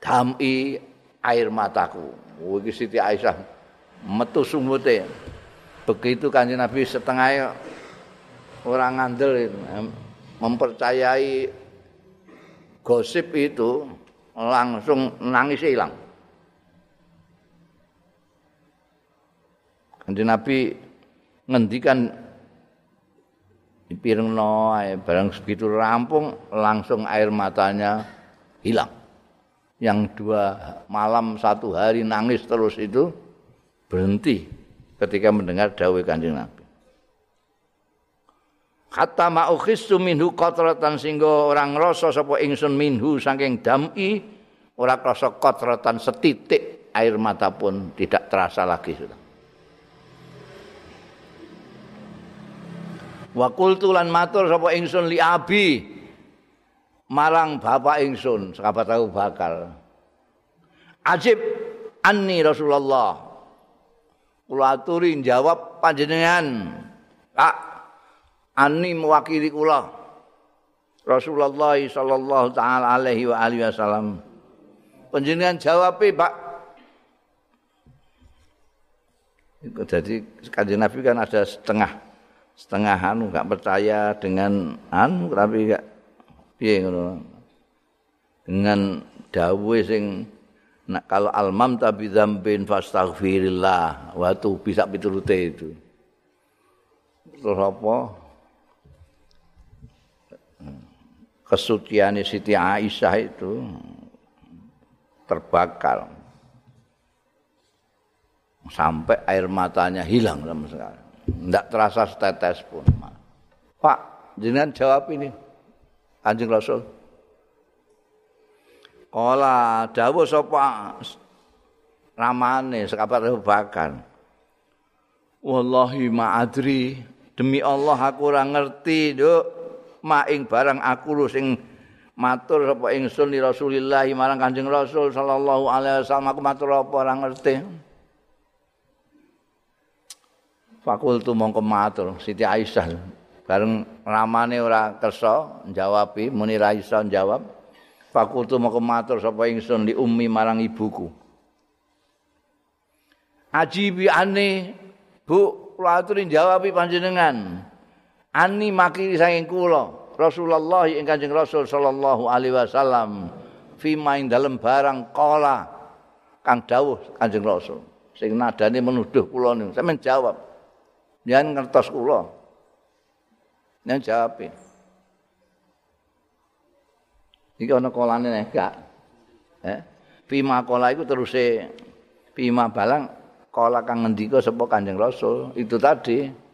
dami air mataku. Oh iki Siti Aisyah metu sumute. Begitu Kanjeng Nabi setengah orang ngandel mempercayai gosip itu langsung nangis hilang Nanti Nabi ngendikan dipirengno barang segitu rampung langsung air matanya hilang. Yang dua malam satu hari nangis terus itu berhenti ketika mendengar dawai kanjeng. Hatta ma'ukhistu minhu qatratan singgo orang rasa sapa ingsun minhu saking dami ora krasa qatratan setitik air mata pun tidak terasa lagi sudah. Wa qultu lan matur sapa ingsun li abi marang bapak ingsun sahabat tahu bakal ajib anni Rasulullah. Kula aturi jawab panjenengan. Pak Ani mewakili kula Rasulullah sallallahu taala alaihi wa alihi wasallam panjenengan jawab Pak jadi kanjeng Nabi kan ada setengah setengah anu enggak percaya dengan anu tapi enggak piye ngono dengan dawuh sing Nah, kalau almam tapi zambin fastaghfirillah waktu bisa piturute itu. Terus apa? Kesucian Siti Aisyah itu terbakar sampai air matanya hilang sama sekali. Tidak terasa setetes pun. Pak, jangan jawab ini. Anjing Rasul. Kala dawuh sapa ramane sekabat Bakar. Wallahi ma'adri demi Allah aku ora ngerti, Nduk. Maing barang aku lho sing matur sapa ingsun li Rasulillah marang Kanjeng Rasul sallallahu alaihi wasallam aku matur apa ora ngerti. Fakultu mongko matur Siti Aisyah bareng ramane ora kersa njawabi muni ra iso njawab. fakultu mau matur sapa ingsun li ummi marang ibuku ajibi ane bu kula aturi jawabi panjenengan ani makiri saking kula. Rasulullah ing Kanjeng Rasul sallallahu alaihi wasallam fi main dalem barang kala kang dawuh Kanjeng Rasul. Sing nadane menuduh kula niku. Sampeyan jawab. Yen ngertos kula. Yen jawab Iki ana kolane nek gak. Eh, Fima kola iku teruse Fima balang kola kang ngendika sapa Kanjeng Rasul. Itu tadi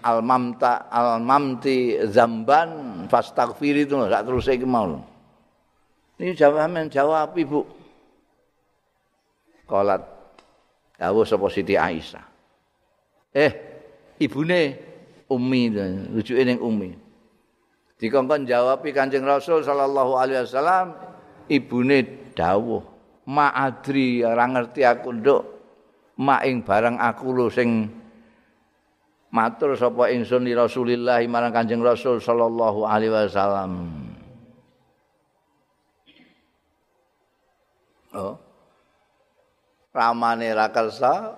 al-mamta al-mamti zamban fastaghfir itu sak terus iki mau. Ini jawab men jawab Ibu. Kolat dawuh sapa Siti Aisyah. Eh, ibune Umi rujuke ning Umi. dikongkon jawabi Kanjeng Rasul sallallahu alaihi wasallam ibune dawuh ma'adri ora ngerti aku nduk mak ing barang aku lho sing matur sapa ingsun li Rasulillah marang Kanjeng Rasul sallallahu alaihi wasallam Oh ramane ra kersa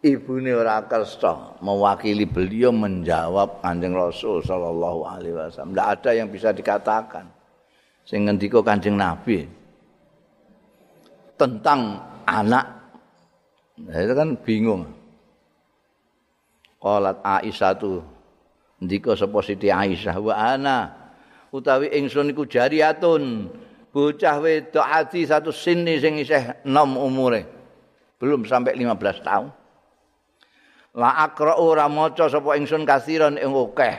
ibune ora kersa mewakili beliau menjawab Kanjeng Rasul sallallahu alaihi wasallam. Tidak ada yang bisa dikatakan sing ngendika Kanjeng Nabi tentang anak. Nah, itu kan bingung. Qalat Aisyah tu ndika sapa Aisyah? Wa ana. Utawi ingsun iku jariatun bocah wedok ati satu sini sing isih nom umure. Belum sampai 15 tahun. La akra ora maca sapa ingsun kasiran ing akeh.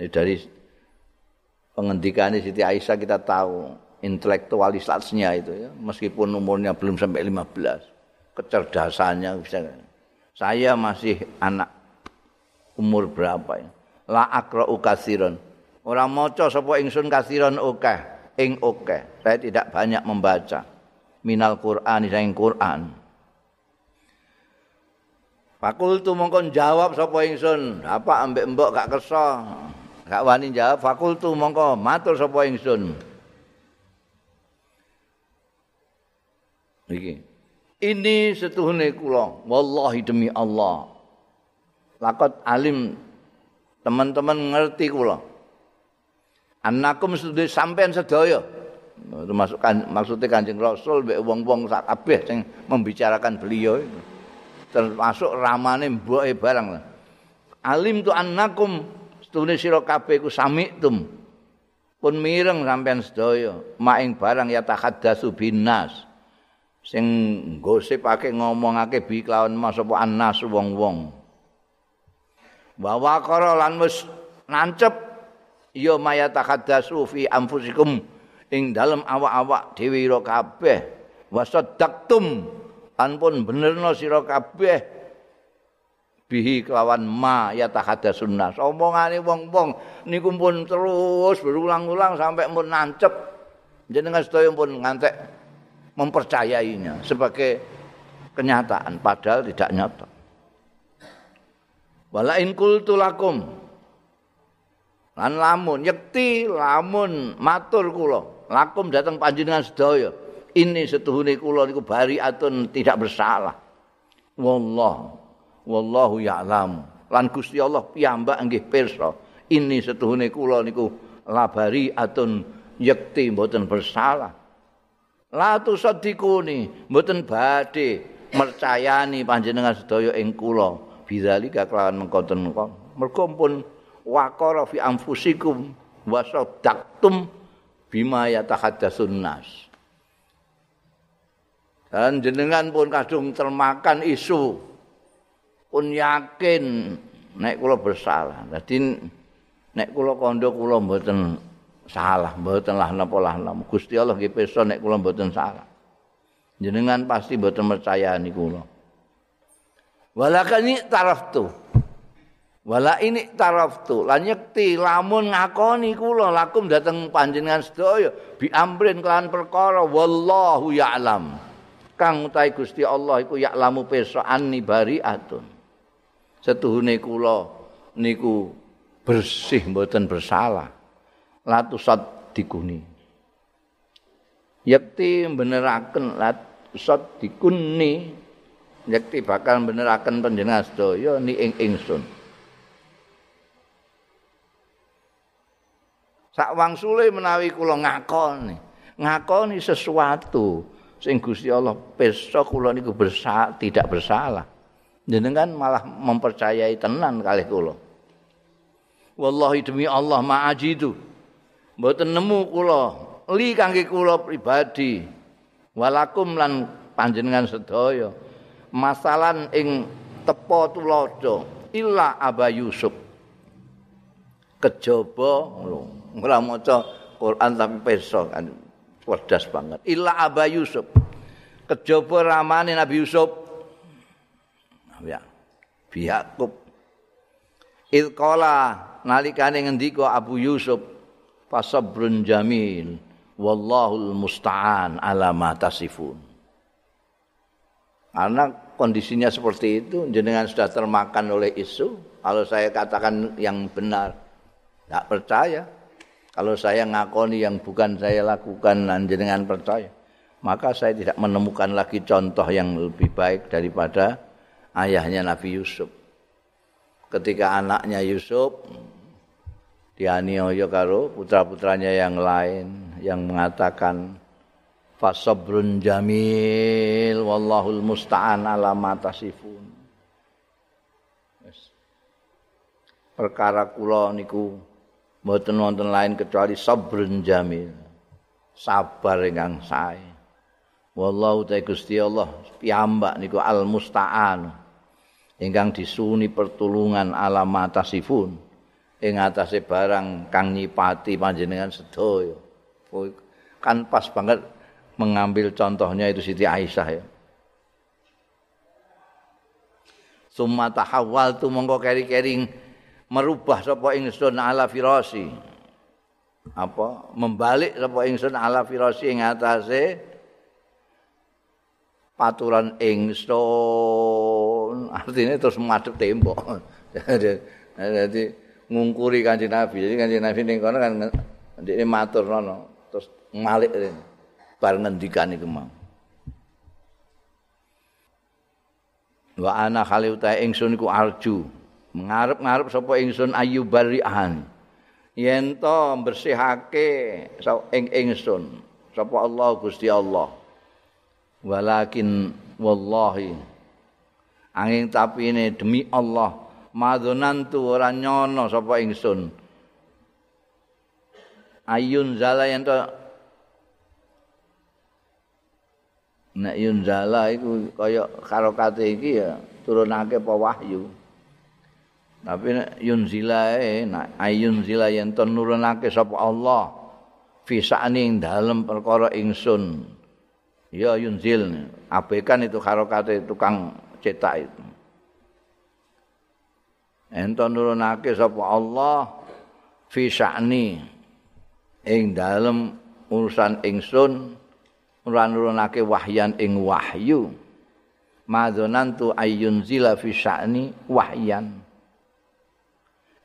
Dari pengendikane Siti Aisyah kita tahu intelektualitasnya itu ya. Meskipun umurnya belum sampai 15 kecerdasannya bisa saya masih anak umur berapa ya la akra kasiran ora maca sapa ingsun kasiran akeh ing akeh. Saya tidak banyak membaca. Minal Qur'an ing Qur'an. Fakultu mongkon jawab sapa ingsun, apa ambek mbok gak kersa. Gak wani jawab, fakultu mongko matur sapa ingsun. Iki. Ini setuhune kula, wallahi demi Allah. Lakot alim teman-teman ngerti kula. Anakum sedhe sampean sedaya. Termasuk kan, maksudnya Kanjeng Rasul mbek wong-wong sak kabeh sing membicarakan beliau itu. termasuk ramane mboke barang. Alim tu annakum stune sira kabeh ku samitum. Pun mireng sampean sedaya maing barang ya tahaddasu binas. Sing gosipake ngomongake bi kelawan mas apa annas wong-wong. wa waqara lan wis nancep ya mayatahaddasu fi anfusikum ing dalem awak-awak dhewe ira kabeh. Wasaddaqtum lan pun benerno sira kabeh. Bihi kelawan ma yatahaddasun nas. Omongane wong-wong niku pun terus berulang-ulang sampai mun nancep. Jenengan sedaya pun ngantek mempercayainya sebagai kenyataan padahal tidak nyata. Wala in qultu lakum. Lan lamun yekti lamun matur kula. Lakum datang panjenengan sedaya. Ini setuhune kula niku bariatun tidak bersalah. Wallah wallahu ya'lam. Lan Gusti Allah piyambak nggih pirsa ini setuhune kula niku labari atun yekti mboten bersalah la tusaddiquni mboten badhe mercayani panjenengan sedaya ing kula bidzalika kelawan mengkoten mergo pun waqara fi anfusikum wa saddaqtum bima yatahaddatsun nas. Dan jenengan pun kadung termakan isu pun yakin nek kula bersalah. Dadi nek kula kandha kula mboten salah, mboten lah napa lah Gusti Allah nggih pirsa nek kula mboten salah. Jenengan pasti mboten percayani kula. Walakani taraf tuh. Wala ini taraftu lan nyekti lamun ngakoni kula lakum dateng panjenengan sedaya bi amrin kelan perkara wallahu ya'lam. Kang utahe Gusti Allah iku ya'lamu pirsa anni bari'atun. Setuhune kula niku bersih mboten bersalah. Latusat dikuni. Yakti beneraken latusat dikuni. Yakti bakal beneraken panjenengan sedaya ni ing ingsun. sak wangsule menawi kula ngakoni ngakoni sesuatu sing Gusti Allah pirsa kula niku bersalah tidak bersalah jenengan malah mempercayai tenan kalih kula wallahi demi Allah ma'ajidu mboten nemu kula li kangge kula pribadi walakum lan panjenengan sedaya masalan ing tepo tulodo illa aba yusuf kejaba ngono ora maca Quran tapi peso kan cerdas banget. Illa Aba Yusuf. Kejaba ramane Nabi Yusuf. Ya. Biyakub. Il qala nalikane ngendika Abu Yusuf fasabrun jamil wallahul musta'an ala ma tasifun. Karena kondisinya seperti itu, jenengan sudah termakan oleh isu. Kalau saya katakan yang benar, tidak percaya. Kalau saya ngakoni yang bukan saya lakukan dan jenengan percaya, maka saya tidak menemukan lagi contoh yang lebih baik daripada ayahnya Nabi Yusuf. Ketika anaknya Yusuf dianiaya karo putra-putranya yang lain yang mengatakan fasabrun jamil wallahul musta'an ala matasifun. Perkara kula niku mboten wonten lain kecuali sabrun jamil. Sabar ingkang sae. Wallahu ta Gusti Allah piyambak niku al musta'an. Ingkang disuni pertulungan alamata sifun ing atase barang kang nyipati panjenengan sedaya. Kan pas banget mengambil contohnya itu Siti Aisyah ya. Summa tahawwal tu mongko keri-kering merubah sapa ingsun ala firasi apa membalik sapa ingsun ala firasi ing atase paturan ingsun artinya terus madhep tembok *laughs* jadi ngungkuri kanjeng Nabi. Jadi kanjeng Nabi ning kono kan ndekne matur nono terus malik bar ngendikan iku mau. Wa ana khali ingsun iku arju ngarep-ngarep sapa ingsun ayu bari'an yen to bersihake ing ingsun sapa Allah Gusti Allah. Walakin wallahi angin tapi ini demi Allah madonantu ora nyono sapa ingsun ayun zala yen to nek yun zala iku kaya karo kate iki ya turunake apa wahyu Tapi yunzila e nak ayunzila yen to nurunake sapa Allah fi dalem perkara ingsun. Ya yunzil. Abekan itu harokate tukang cetak itu. Ento nurunake sapa Allah fi sa'ni ing dalem urusan ingsun nurunake wahyan ing wahyu. Madzonantu ayunzila fi sa'ni wahyan.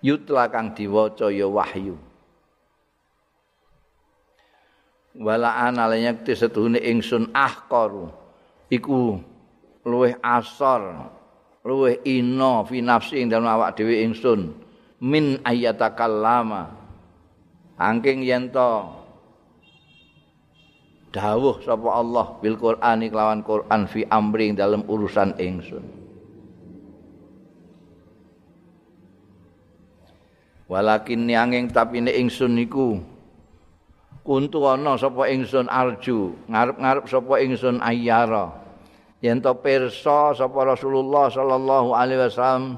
yutla kang diwaca ya wahyu wala ana lenyekti setuhune ingsun ahqaru iku luweh asor luweh ino fi nafsi ing dalem awak dhewe ingsun. Min ayatakallama angking yen to dawuh sapa Allah bil Qur'ani kelawan Qur'an fi amri ing dalem urusan ingsun. Walakin nianging tapi nek ingsun niku kuntu ana sapa ingsun arju ngarep-ngarep sapa ingsun ayyara yen to pirsa sapa Rasulullah sallallahu alaihi wasallam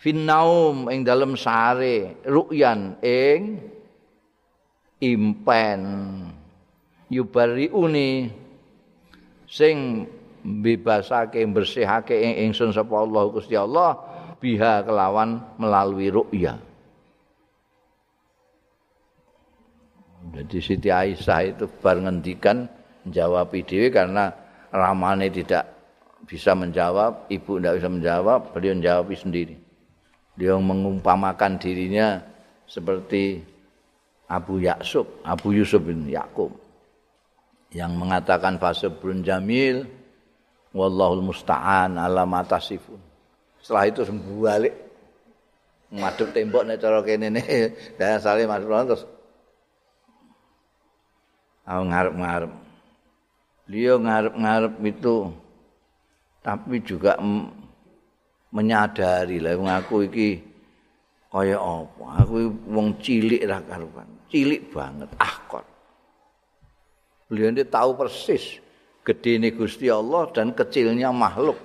finnaum ing dalem sare ru'yan ing impen yubariuni sing bebasake bersihake ing ingsun sapa Allah Gusti Allah biha kelawan melalui ru'ya. Jadi Siti Aisyah itu bar ngendikan menjawab dhewe karena ramane tidak bisa menjawab, ibu tidak bisa menjawab, beliau menjawab sendiri. Dia mengumpamakan dirinya seperti Abu Yusuf, Abu Yusuf bin Yakub yang mengatakan fase jamil wallahul musta'an ala matasifun. Setelah itu sembuh balik. Madep tembok nek cara kene ne. Dan sale madep terus aku ngarep-ngarep. Beliau ngarep-ngarep itu tapi juga menyadari lah wong aku iki kaya apa? Aku wong cilik ra karuan. Cilik banget, kok. Beliau ini tahu persis gede Gusti Allah dan kecilnya makhluk.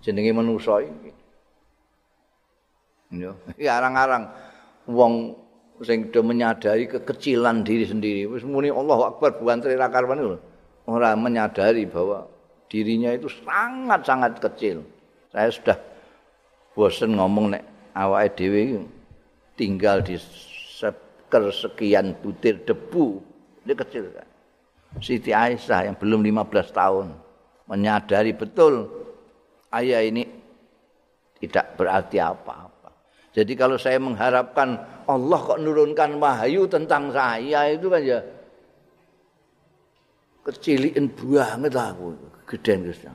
jenenge manusa iki. Ya, arang-arang wong sing menyadari kekecilan diri sendiri. Wis muni Allahu Akbar buantri ra karwane ora menyadari bahwa dirinya itu sangat-sangat kecil. Saya sudah bosen ngomong nek awake dhewe tinggal di sekian butir debu. Ini kecil kan. Siti Aisyah yang belum 15 tahun menyadari betul ayah ini tidak berarti apa-apa. Jadi kalau saya mengharapkan Allah kok nurunkan wahyu tentang saya itu kan ya kecilin banget aku, gedean Gusti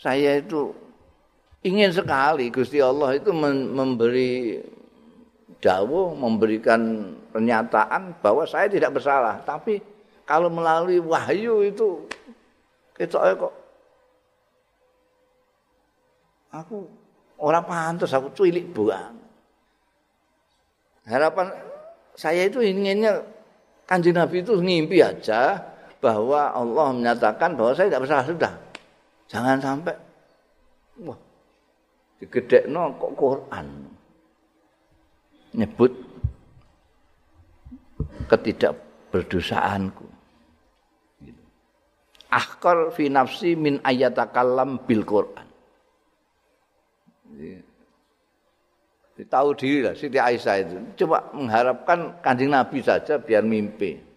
Saya itu ingin sekali Gusti Allah itu memberi dawuh, memberikan pernyataan bahwa saya tidak bersalah. Tapi kalau melalui wahyu itu kita kok aku orang pantas aku cuilik buang. Harapan saya itu inginnya kanjeng Nabi itu ngimpi aja bahwa Allah menyatakan bahwa saya tidak bersalah sudah. Jangan sampai wah digedekno kok Quran nyebut ketidakberdosaanku. Akhkar fi nafsi min ayatakallam bil Quran. Tahu diri lah Siti Aisyah itu. Coba mengharapkan kanjeng Nabi saja biar mimpi.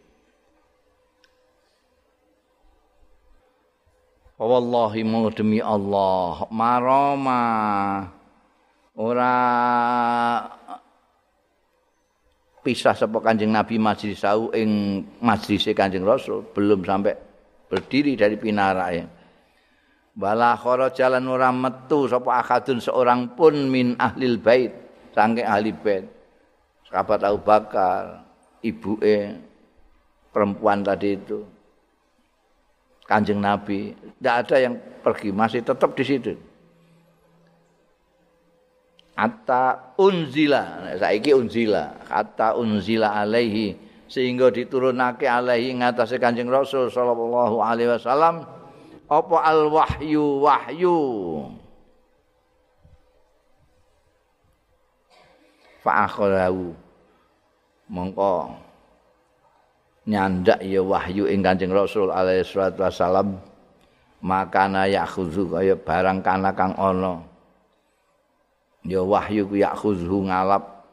Wallahi mau demi Allah maroma ora pisah sapa Kanjeng Nabi majlis sau ing majlis Kanjeng Rasul belum sampai berdiri dari pinara ya. Bala jalan ora metu sapa akadun seorang pun min ahlil bait, saking ahli bait. Sahabat Abu Bakar, ibuke perempuan tadi itu. Kanjeng Nabi, tidak ada yang pergi, masih tetap di situ. Atta unzila, saiki unzila, kata unzila alaihi sehingga diturunake alaihi ngatasé Kanjeng Rasul sallallahu alaihi wasallam apa al wahyu wahyu fa akhrahu mongko nyandak ya wahyu ing Kanjeng Rasul alaihi salatu wasalam makana yakhuzu kaya barang kana kang ana. Ya wahyu ku yakhuzu ngalap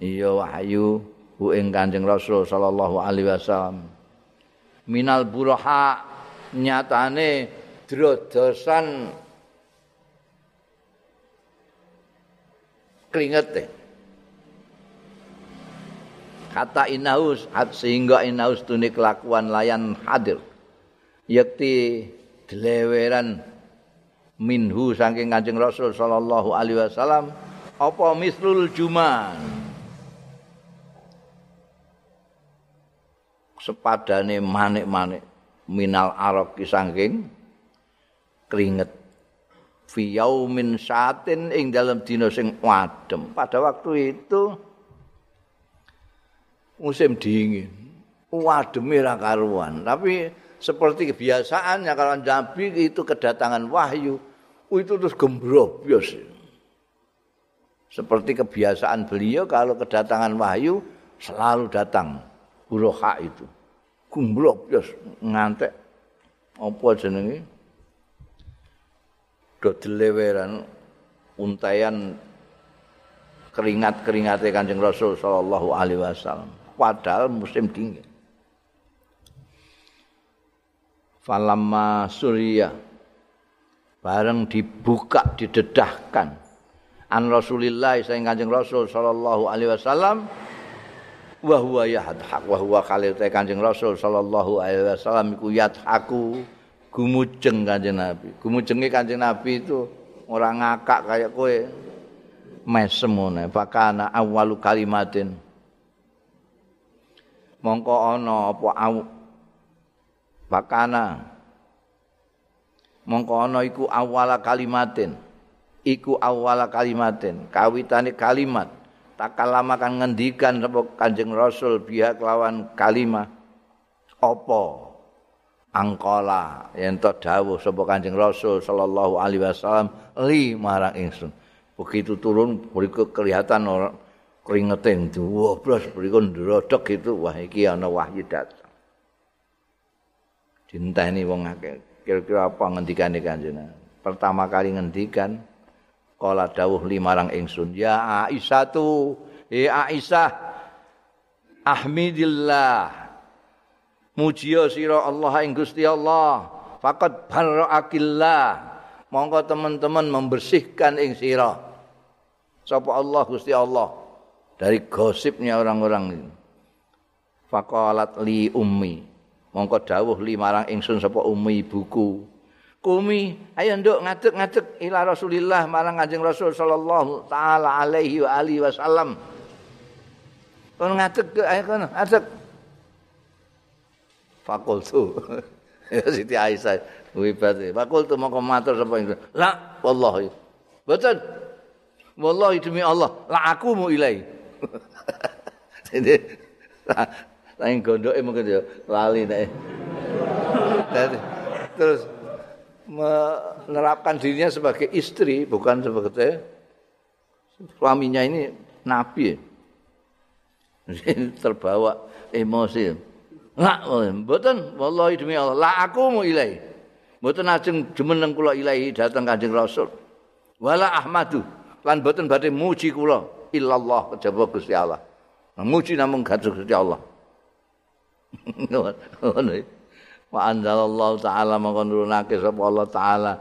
ya wahyu ku ing Kanjeng Rasul sallallahu alaihi wasallam. Minal buraha nyatane drodosan kringete kata inaus sehingga inaus tuni kelakuan layan hadir. Yakti deleweran minhu saking Kanjeng Rasul sallallahu alaihi wasallam apa mislul juman? Sepadane manik-manik minal arok saking keringet. Fi yaumin satin ing dalam dina sing wadem pada waktu itu musim dingin. Wademe ra karuan. Tapi seperti kebiasaannya kalau Nabi itu kedatangan wahyu, itu terus gembrobyos. Seperti kebiasaan beliau kalau kedatangan wahyu selalu datang buroha itu. Gembrobyos ngantek apa jenenge? Do deleweran untayan keringat-keringatnya Kanjeng Rasul sallallahu alaihi wasallam. Padahal musim dingin. Falamma Surya bareng dibuka didedahkan an Rasulillah saing Kanjeng Rasul sallallahu alaihi wasallam wa huwa yahdhak wa huwa khalil Kanjeng Rasul sallallahu alaihi wasallam iku yadhaku gumujeng Kanjeng Nabi. Gumujenge Kanjeng Nabi itu orang ngakak kayak kowe mesem ngene. Fakana awwalu kalimatin mongko ana apa au? Bakana mongko ana iku awala kalimatin. Iku awala kalimatin. Kawitane kalimat. Takalama kan ngendikan sapa Kanjeng Rasul biha kelawan kalimah. Apa? Angkola. Yen to dawuh sapa Kanjeng Rasul sallallahu alaihi wasallam li marang ingsun. Begitu turun berikut kelihatan orang keringetin duwa blas mriku ndrodok itu wah iki ana wahyu datang. Dinteni wong kira-kira apa ngendikane kanjeng pertama kali ngendikan kala dawuh limarang ingsun ya Aisyah tu he Aisyah ahmidillah mujiya Allah ing Gusti Allah faqad barra'akillah monggo teman-teman membersihkan ing sira. Sapa Allah Gusti Allah dari gosipnya orang-orang ini. Faqalat li ummi. Mongko dawuh li marang ingsun sapa ummi ibuku. Kumi, ayo nduk ngadeg-ngadeg ila Rasulillah marang Kanjeng Rasul sallallahu taala alaihi wa alihi wasallam. Kon ngadeg ayo kono, ngadeg. Fakultu. *laughs* Siti Aisyah wibate. Fakultu mongko matur sapa ingsun. La wallahi. Boten. Wallahi demi Allah, la aku mu ilai. *laughs* Jadi lain gondok mungkin ya lali nek. Terus menerapkan dirinya sebagai istri bukan sebagai suaminya ini nabi. terbawa emosi. Lah, mboten wallahi demi Allah, la aku mu ilai. Mboten ajeng jumeneng kula ilahi datang Kanjeng Rasul. Wala Ahmadu lan mboten badhe muji kula. Illallah kejaba Gusti Allah. Muji namung gatu Gusti Allah. Wa anzalallahu ta'ala maka nurunake sapa Allah taala.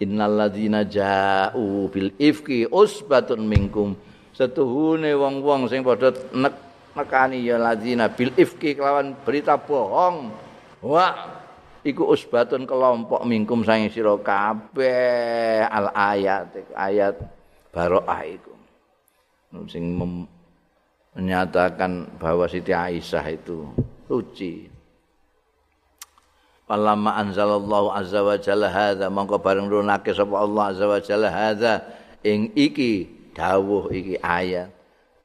Innal ladzina ja'u bil ifki usbatun minkum. Setuhune wong-wong sing padha nek nekani ya ladzina bil ifki kelawan berita bohong. Wa iku usbatun kelompok minkum saing sira kabeh al ayat ayat baroah iku sing menyatakan bahwa Siti Aisyah itu suci. Falamma anzalallahu azza wa jalla hadza mongko bareng runake sapa Allah azza wa jalla hadza ing iki dawuh iki ayat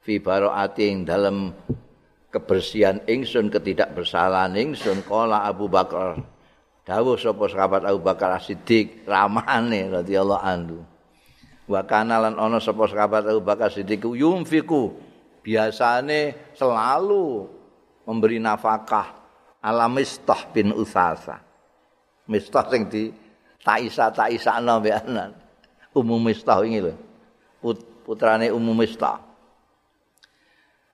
fi baroati ing dalam kebersihan ingsun ketidakbersalahan ingsun kala Abu Bakar dawuh sapa sahabat Abu Bakar Siddiq ramane radhiyallahu anhu wa kana lan ana sapa sahabat Abu Bakar Siddiq yumfiku biasane selalu memberi nafkah ala Mistah bin Usasa. Mistah sing di Taisa Taisa beanan. Umum Mistah ini lho. Putrane Umum Mistah.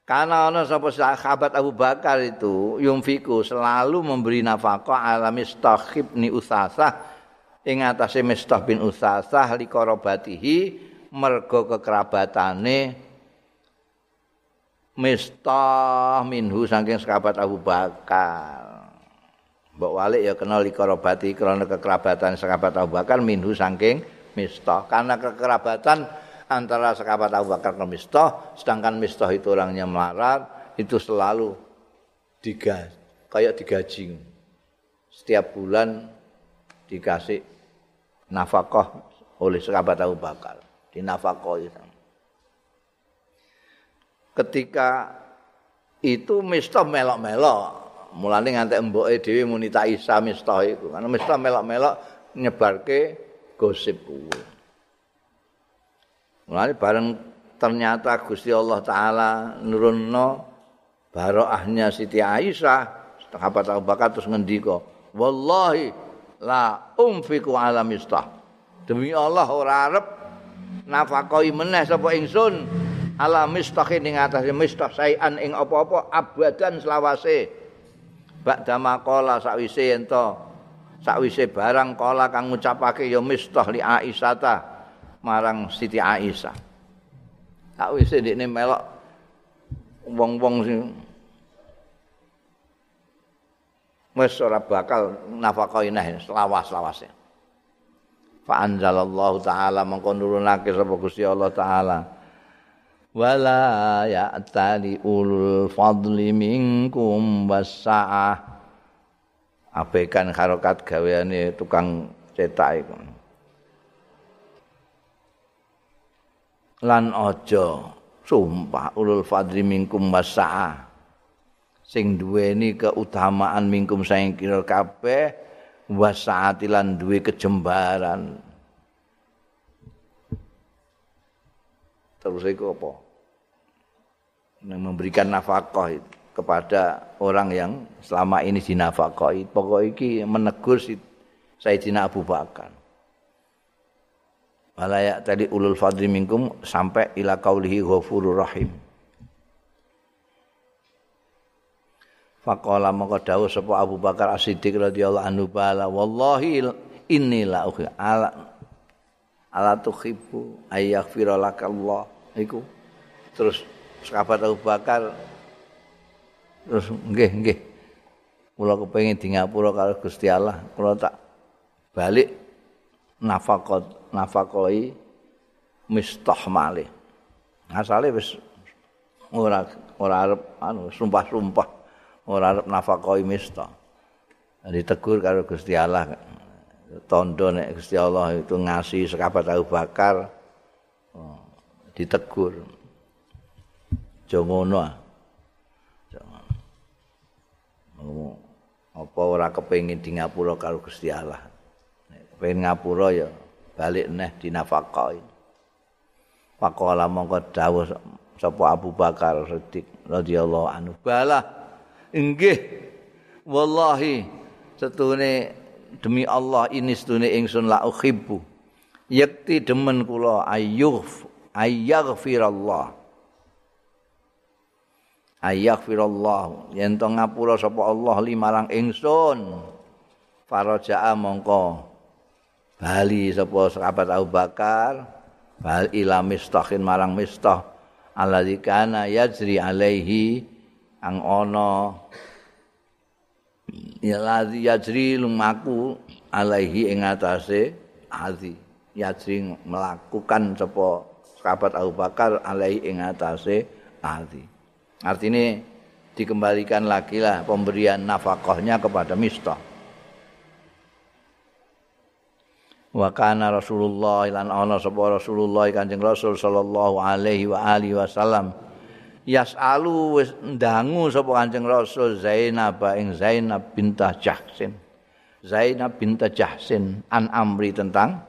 Karena ana sapa sahabat Abu Bakar itu yumfiku selalu memberi nafkah ala Mistah bin Usasa ing atase Mistah bin Usasa li korobatihi mergo kekerabatane Mistah minhu saking sahabat Abu Bakar. Mbok Walik ya kenal likarobati karena kekerabatan sahabat Abu Bakar minhu saking Mistah. Karena kekerabatan antara sahabat Abu Bakar dan Mistah, sedangkan Mistah itu orangnya melarat, itu selalu digaji, kayak digaji. Setiap bulan dikasih nafkah oleh sahabat Abu Bakar. Itu. ketika itu mistah melok-melok mulane ngantek mboke dhewe muni tak isa mistah iku karena mistah melok-melok nyebarke gosip kuwi mulane bareng ternyata Gusti Allah taala nurunno baroahnya Siti Aisyah sahabat Abu Bakar terus ngendika wallahi la umfiku ala mistah. Demi Allah ora arep nafakoi meneh sapa ingsun. Ala mistahin ing atas mistah sayan ing apa-apa abadan selawase. Ba'da maqala sakwise ento sakwise barang kala kang ngucapake ya mistah li Aisyah marang Siti Aisyah. Sakwise ndekne melok wong-wong sing wis ora bakal nafakoi neh selawas-lawase fa anzalallahu taala mengko nurunake sapa Gusti Allah taala. Wala ya'tali ulul fadli minkum wasa'ah abaikan harokat gaweane tukang cetak iku. Lan aja sumpah ulul fadli minkum wasa'ah sing duweni keutamaan minkum saing kira kabeh wasaati lan duwe kejembaran terus itu apa? Memberikan nafkah kepada orang yang selama ini dinafkahi. Pokok iki menegur si Sayyidina Abu Bakar. Walayak tadi ulul fadli minkum sampai ila qaulihi ghafurur rahim. Faqala maka dawuh sapa Abu Bakar As-Siddiq radhiyallahu anhu bala wallahi inilah ala ala tuhibbu ayyaghfira Allah iku. Terus sahabat Abu Bakar terus nggih nggih. Kula kepengin di ngapura karo Gusti Allah. Kula tak balik nafakot nafakoi mistah malih. Asale wis ora ora arep anu sumpah-sumpah ora arep nafakoi mistah ditegur karo Gusti Allah. Tondo nek Gusti Allah itu ngasih sekabat Abu Bakar oh, ditegur. Jongono ah. Apa ora kepengin di ngapura karo Gusti Allah. Kepengin ngapura ya balik neh dinafakoi. Pakola mongko dawuh sapa Abu Bakar Siddiq radhiyallahu anhu. Bala inggih. Wallahi setune demi Allah ini sedune ingsun la uhibbu. Yakti demen kula ayyuh ayyaghfirallah. Ayyaghfirallah. Yen to ngapura sapa Allah limarang ingsun. Faraja'a mongko bali sapa sahabat Abu Bakar. Bal ila mistahin marang mistah. Alladzi kana yajri alaihi ang ana ya ladzi yajri lumaku alaihi ing atase. Adi yajri melakukan sapa sahabat Abu Bakar alaihi ing atase adi artinya dikembalikan lagi lah pemberian nafkahnya kepada Mistah. Wa kana Rasulullah lan ana sapa Rasulullah Kanjeng Rasul sallallahu alaihi wa alihi wasallam yasalu wis ndangu sapa Kanjeng Rasul Zainab ing Zainab bintah Jahsin. Zainab bintah Jahsin an amri tentang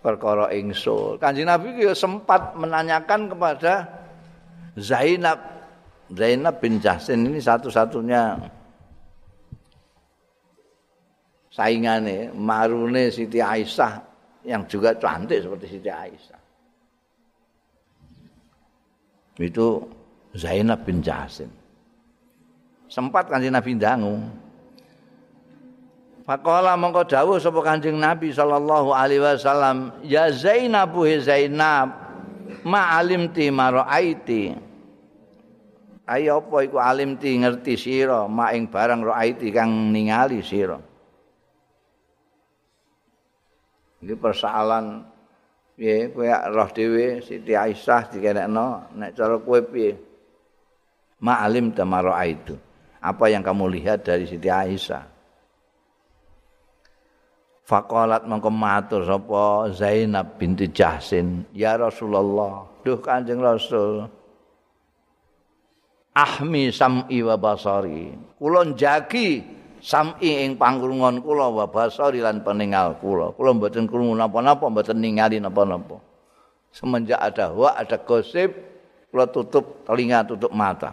perkara ingsul. Kanjeng Nabi sempat menanyakan kepada Zainab. Zainab bin Jahsin ini satu-satunya saingane marune Siti Aisyah yang juga cantik seperti Siti Aisyah. Itu Zainab bin Jahsin. Sempat kanjeng Nabi dangu. Faqala mongko dawuh sapa Kanjeng Nabi sallallahu alaihi wasallam, "Ya Zainab he Zainab, ma alimti ma raaiti." Ayo apa iku alimti ngerti sira ma ing barang raaiti kang ningali sira. Ini persoalan piye kowe roh dhewe Siti Aisyah dikenekno nek cara kowe piye? Ma alim tamaro itu. Apa yang kamu lihat dari Siti Aisyah? Faqalat mangko matur sapa Zainab binti Jahsin, "Ya Rasulullah, duh Kanjeng Rasul. Ahmi sam'i wa basari. Kula jagi sam'i ing pangrungon kula wa basari lan peningal kula. Kula mboten krungu napa-napa, mboten ningali napa-napa. Semenjak ada wa ada gosip, kula tutup telinga, tutup mata.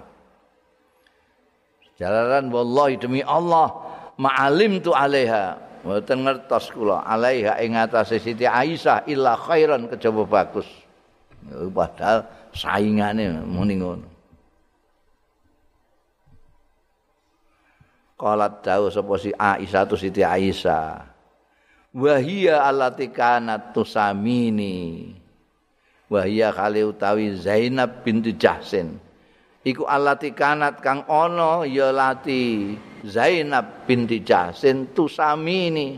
Jalaran wallahi demi Allah, ma'alim tu alaiha Mboten ngertos kula alaiha ing atase Siti Aisyah illa khairan kejaba bagus. Padahal saingane muni ngono. Qalat dawu sapa si Aisyah tu Siti Aisyah. Wa hiya allati kanat tusamini. Wa hiya kali utawi Zainab binti Jahsin. Iku allati kanat kang ana ya lati Zainab binti Jasin tusamini.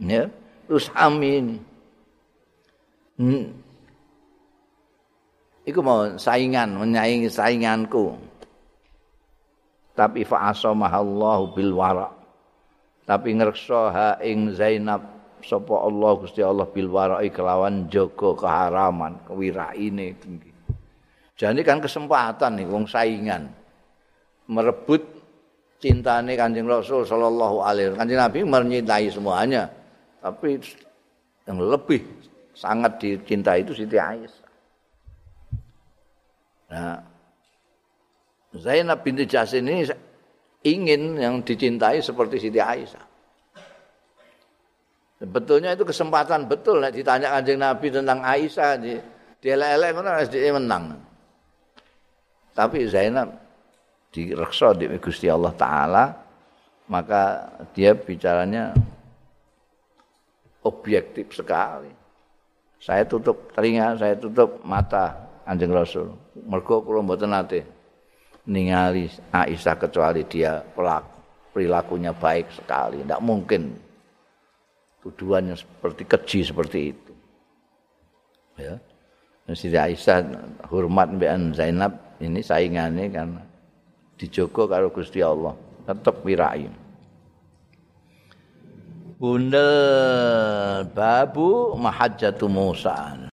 Ya, tusamini. Hmm. Iku mau saingan, menyaingi sainganku. Tapi fa'asamahallahu bil wara. Tapi ngreksa ha ing Zainab sapa Allah Gusti Allah bil wara'i kelawan jaga keharaman, kewiraine tinggi. Jadi kan kesempatan nih wong saingan merebut cintane Kanjeng Rasul sallallahu alaihi wasallam. Kanjeng Nabi mencintai semuanya, tapi yang lebih sangat dicintai itu Siti Aisyah. Nah, Zainab binti Jasin ini ingin yang dicintai seperti Siti Aisyah. Sebetulnya itu kesempatan betul nek ditanya Kanjeng Nabi tentang Aisyah di dia elek ngono menang. Tapi Zainab direksa di Gusti Allah taala maka dia bicaranya objektif sekali. Saya tutup telinga, saya tutup mata Anjing Rasul. Mergo kula mboten nate ningali Aisyah kecuali dia pelaku perilakunya baik sekali. Tidak mungkin tuduhannya seperti keji seperti itu. Ya. Siti Aisyah hormat Mbak Zainab ini saingannya karena dijogo karo Gusti Allah tetep wirai Bunda babu mahajjatu Musa